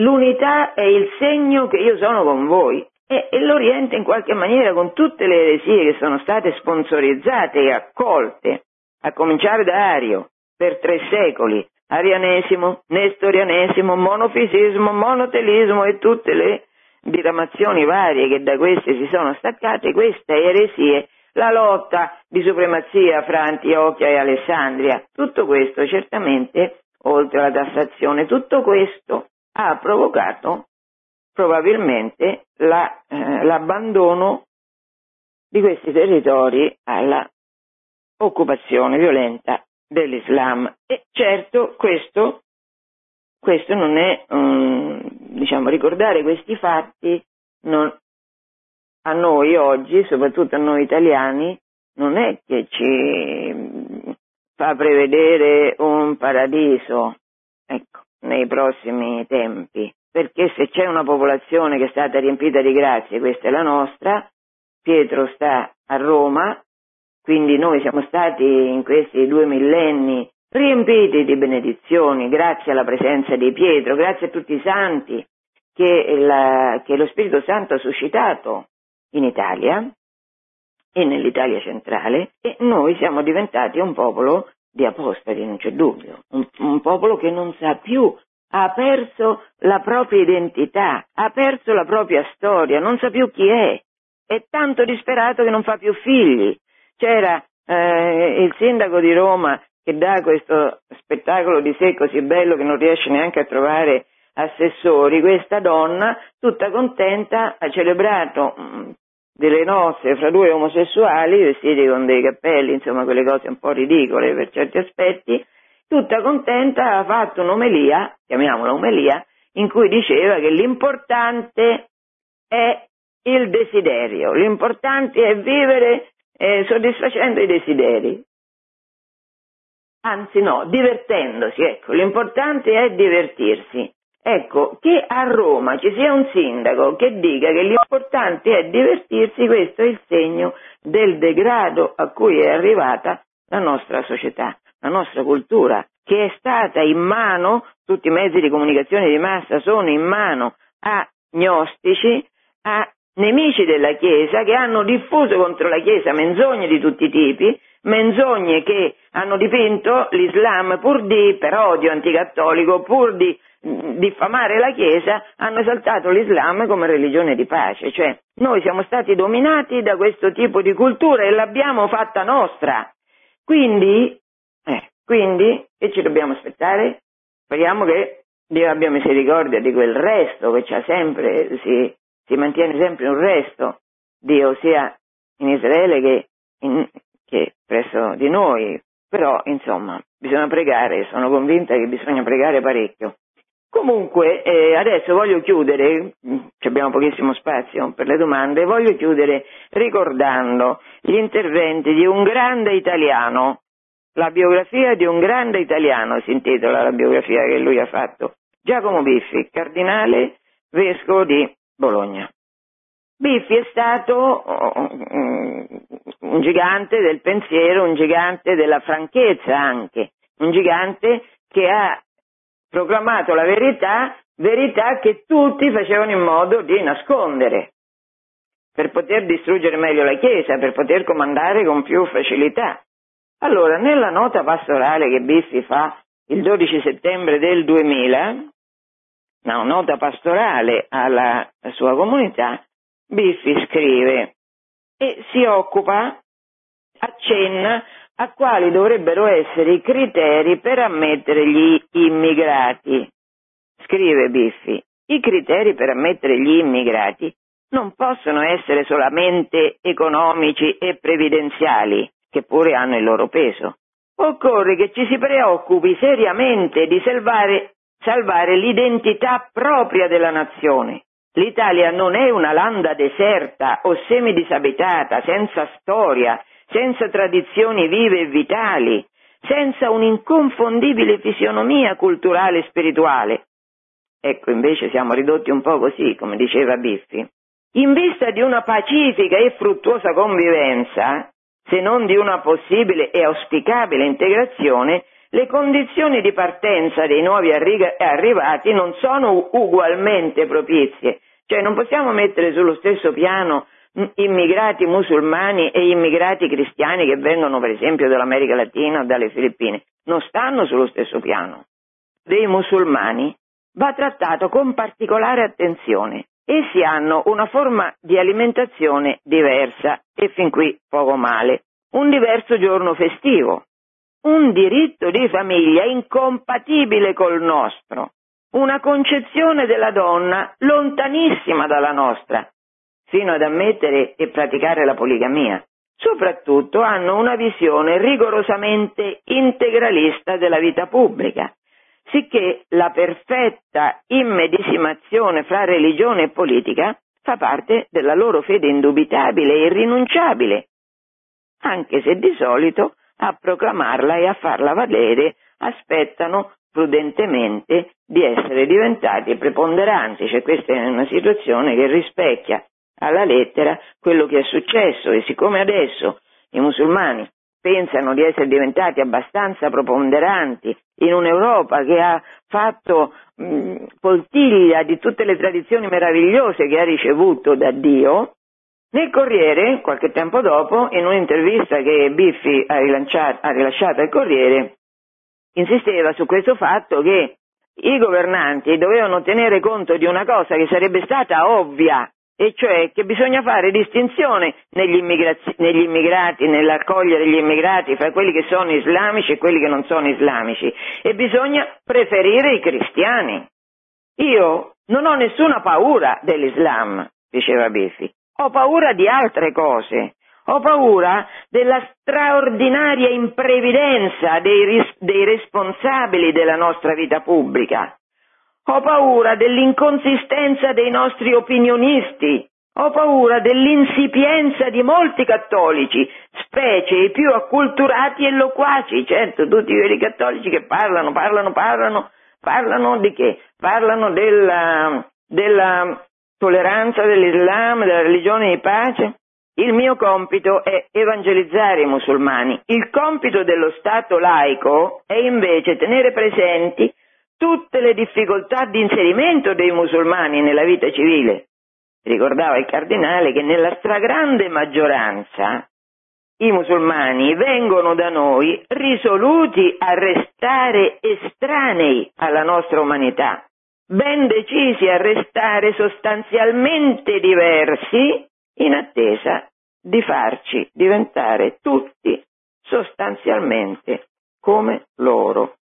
L'unità è il segno che io sono con voi. E, e l'Oriente in qualche maniera con tutte le eresie che sono state sponsorizzate e accolte, a cominciare da Ario, per tre secoli, arianesimo, nestorianesimo, monofisismo, monotelismo e tutte le diramazioni varie che da queste si sono staccate, queste eresie la lotta di supremazia fra Antiochia e Alessandria. Tutto questo certamente, oltre alla tassazione, tutto questo ha provocato probabilmente la, eh, l'abbandono di questi territori alla occupazione violenta dell'Islam. E certo questo, questo non è, um, diciamo, ricordare questi fatti non, a noi oggi, soprattutto a noi italiani, non è che ci fa prevedere un paradiso, ecco, nei prossimi tempi, perché se c'è una popolazione che è stata riempita di grazie, questa è la nostra, Pietro sta a Roma, quindi noi siamo stati in questi due millenni riempiti di benedizioni, grazie alla presenza di Pietro, grazie a tutti i santi che, la, che lo Spirito Santo ha suscitato in Italia e nell'Italia centrale e noi siamo diventati un popolo di apostoli, non c'è dubbio, un, un popolo che non sa più, ha perso la propria identità, ha perso la propria storia, non sa più chi è, è tanto disperato che non fa più figli. C'era eh, il sindaco di Roma che dà questo spettacolo di sé così bello che non riesce neanche a trovare assessori, questa donna, tutta contenta, ha celebrato mm, delle nozze fra due omosessuali vestiti con dei cappelli, insomma quelle cose un po' ridicole per certi aspetti, tutta contenta ha fatto un'omelia, chiamiamola omelia, in cui diceva che l'importante è il desiderio, l'importante è vivere eh, soddisfacendo i desideri. Anzi no, divertendosi, ecco, l'importante è divertirsi. Ecco, che a Roma ci sia un sindaco che dica che l'importante è divertirsi, questo è il segno del degrado a cui è arrivata la nostra società, la nostra cultura, che è stata in mano, tutti i mezzi di comunicazione di massa sono in mano a gnostici, a nemici della Chiesa che hanno diffuso contro la Chiesa menzogne di tutti i tipi, menzogne che hanno dipinto l'Islam pur di, per odio anticattolico, pur di diffamare la Chiesa, hanno esaltato l'Islam come religione di pace, cioè noi siamo stati dominati da questo tipo di cultura e l'abbiamo fatta nostra. Quindi, eh, quindi che ci dobbiamo aspettare? Speriamo che Dio abbia misericordia di quel resto che c'è sempre, si, si mantiene sempre un resto, Dio sia in Israele che, in, che presso di noi, però insomma bisogna pregare, sono convinta che bisogna pregare parecchio Comunque, eh, adesso voglio chiudere, mm, abbiamo pochissimo spazio per le domande, voglio chiudere ricordando gli interventi di un grande italiano, la biografia di un grande italiano si intitola la biografia che lui ha fatto, Giacomo Biffi, cardinale vescovo di Bologna. Biffi è stato um, un gigante del pensiero, un gigante della franchezza anche, un gigante che ha proclamato la verità, verità che tutti facevano in modo di nascondere, per poter distruggere meglio la Chiesa, per poter comandare con più facilità. Allora, nella nota pastorale che Biffi fa il 12 settembre del 2000, una nota pastorale alla sua comunità, Biffi scrive e si occupa, accenna a quali dovrebbero essere i criteri per ammettere gli immigrati. Scrive Biffi, i criteri per ammettere gli immigrati non possono essere solamente economici e previdenziali, che pure hanno il loro peso. Occorre che ci si preoccupi seriamente di salvare, salvare l'identità propria della nazione. L'Italia non è una landa deserta o semidisabitata, senza storia, senza tradizioni vive e vitali, senza un'inconfondibile fisionomia culturale e spirituale. Ecco, invece siamo ridotti un po' così, come diceva Biffi. In vista di una pacifica e fruttuosa convivenza, se non di una possibile e auspicabile integrazione, le condizioni di partenza dei nuovi arrivati non sono ugualmente propizie, cioè non possiamo mettere sullo stesso piano immigrati musulmani e immigrati cristiani che vengono per esempio dall'America Latina o dalle Filippine, non stanno sullo stesso piano. Dei musulmani va trattato con particolare attenzione. Essi hanno una forma di alimentazione diversa e fin qui poco male, un diverso giorno festivo, un diritto di famiglia incompatibile col nostro, una concezione della donna lontanissima dalla nostra, fino ad ammettere e praticare la poligamia. Soprattutto hanno una visione rigorosamente integralista della vita pubblica, sicché la perfetta immedesimazione fra religione e politica fa parte della loro fede indubitabile e irrinunciabile, anche se di solito a proclamarla e a farla valere aspettano prudentemente di essere diventati preponderanti, cioè questa è una situazione che rispecchia alla lettera quello che è successo e siccome adesso i musulmani pensano di essere diventati abbastanza preponderanti in un'Europa che ha fatto mh, poltiglia di tutte le tradizioni meravigliose che ha ricevuto da Dio, nel Corriere, qualche tempo dopo, in un'intervista che Biffi ha, ha rilasciato al Corriere, insisteva su questo fatto che i governanti dovevano tenere conto di una cosa che sarebbe stata ovvia e cioè che bisogna fare distinzione negli, negli, immigrati, nell'accogliere gli immigrati fra quelli che sono islamici e quelli che non sono islamici e bisogna preferire i cristiani. Io non ho nessuna paura dell'Islam, diceva Biffi, ho paura di altre cose, ho paura della straordinaria imprevidenza dei, dei responsabili della nostra vita pubblica ho paura dell'inconsistenza dei nostri opinionisti. Ho paura dell'insipienza di molti cattolici, specie i più acculturati e loquaci, certo, tutti i veri cattolici che parlano, parlano, parlano, parlano di che? Parlano della, della tolleranza dell'Islam, della religione di pace. Il mio compito è evangelizzare i musulmani. Il compito dello Stato laico è invece tenere presenti tutte le difficoltà di inserimento dei musulmani nella vita civile. Ricordava il cardinale che nella stragrande maggioranza i musulmani vengono da noi risoluti a restare estranei alla nostra umanità, ben decisi a restare sostanzialmente diversi in attesa di farci diventare tutti sostanzialmente come loro.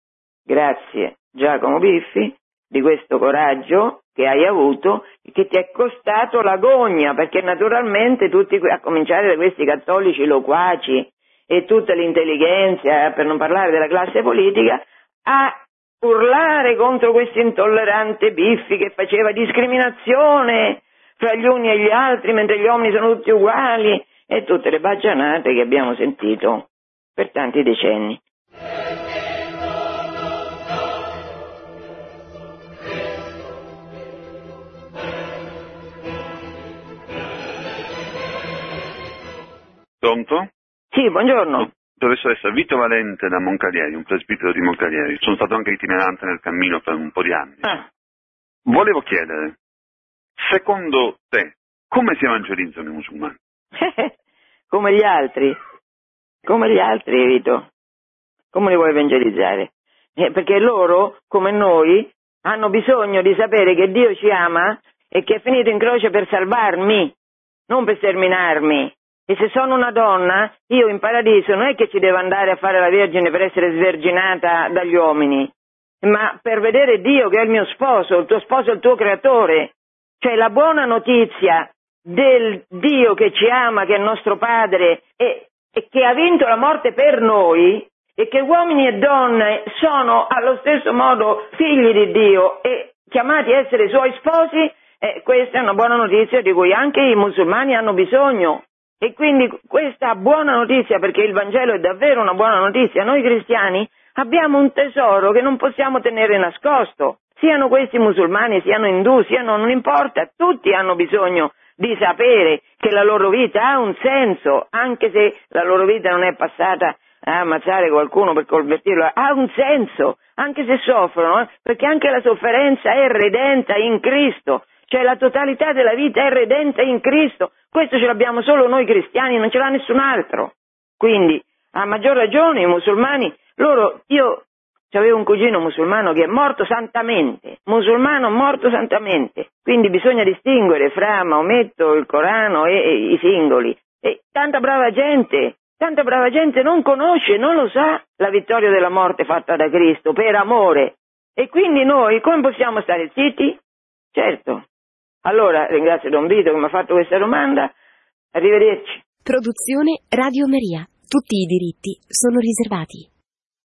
Grazie Giacomo Biffi di questo coraggio che hai avuto e che ti è costato l'agonia, perché naturalmente tutti, a cominciare da questi cattolici loquaci e tutta l'intelligenza, per non parlare della classe politica, a urlare contro questo intollerante Biffi che faceva discriminazione fra gli uni e gli altri mentre gli uomini sono tutti uguali e tutte le baggianate che abbiamo sentito per tanti decenni. Pronto? Sì, buongiorno. Professore, essere Vito Valente da Moncalieri, un presbitero di Moncalieri. Sono stato anche itinerante nel cammino per un po' di anni. Ah. Volevo chiedere, secondo te, come si evangelizzano i musulmani? come gli altri. Come gli altri, Vito. Come li vuoi evangelizzare? Eh, perché loro, come noi, hanno bisogno di sapere che Dio ci ama e che è finito in croce per salvarmi, non per sterminarmi. E se sono una donna, io in paradiso non è che ci devo andare a fare la Vergine per essere sverginata dagli uomini, ma per vedere Dio che è il mio sposo, il tuo sposo è il tuo creatore. Cioè la buona notizia del Dio che ci ama, che è il nostro Padre e, e che ha vinto la morte per noi e che uomini e donne sono allo stesso modo figli di Dio e chiamati a essere suoi sposi, eh, questa è una buona notizia di cui anche i musulmani hanno bisogno. E quindi questa buona notizia, perché il Vangelo è davvero una buona notizia, noi cristiani abbiamo un tesoro che non possiamo tenere nascosto. Siano questi musulmani, siano indù, siano, non importa, tutti hanno bisogno di sapere che la loro vita ha un senso, anche se la loro vita non è passata a ammazzare qualcuno per convertirlo, ha un senso, anche se soffrono, eh, perché anche la sofferenza è redenta in Cristo, cioè la totalità della vita è redenta in Cristo, questo ce l'abbiamo solo noi cristiani, non ce l'ha nessun altro. Quindi, a maggior ragione, i musulmani, loro, io avevo un cugino musulmano che è morto santamente, musulmano morto santamente, quindi bisogna distinguere fra Maometto, il Corano e, e i singoli. E tanta brava gente, tanta brava gente non conosce, non lo sa la vittoria della morte fatta da Cristo per amore. E quindi noi come possiamo stare zitti? Certo, allora ringrazio Don Vito che mi ha fatto questa domanda. Arrivederci. Produzione Radio Maria. Tutti i diritti sono riservati.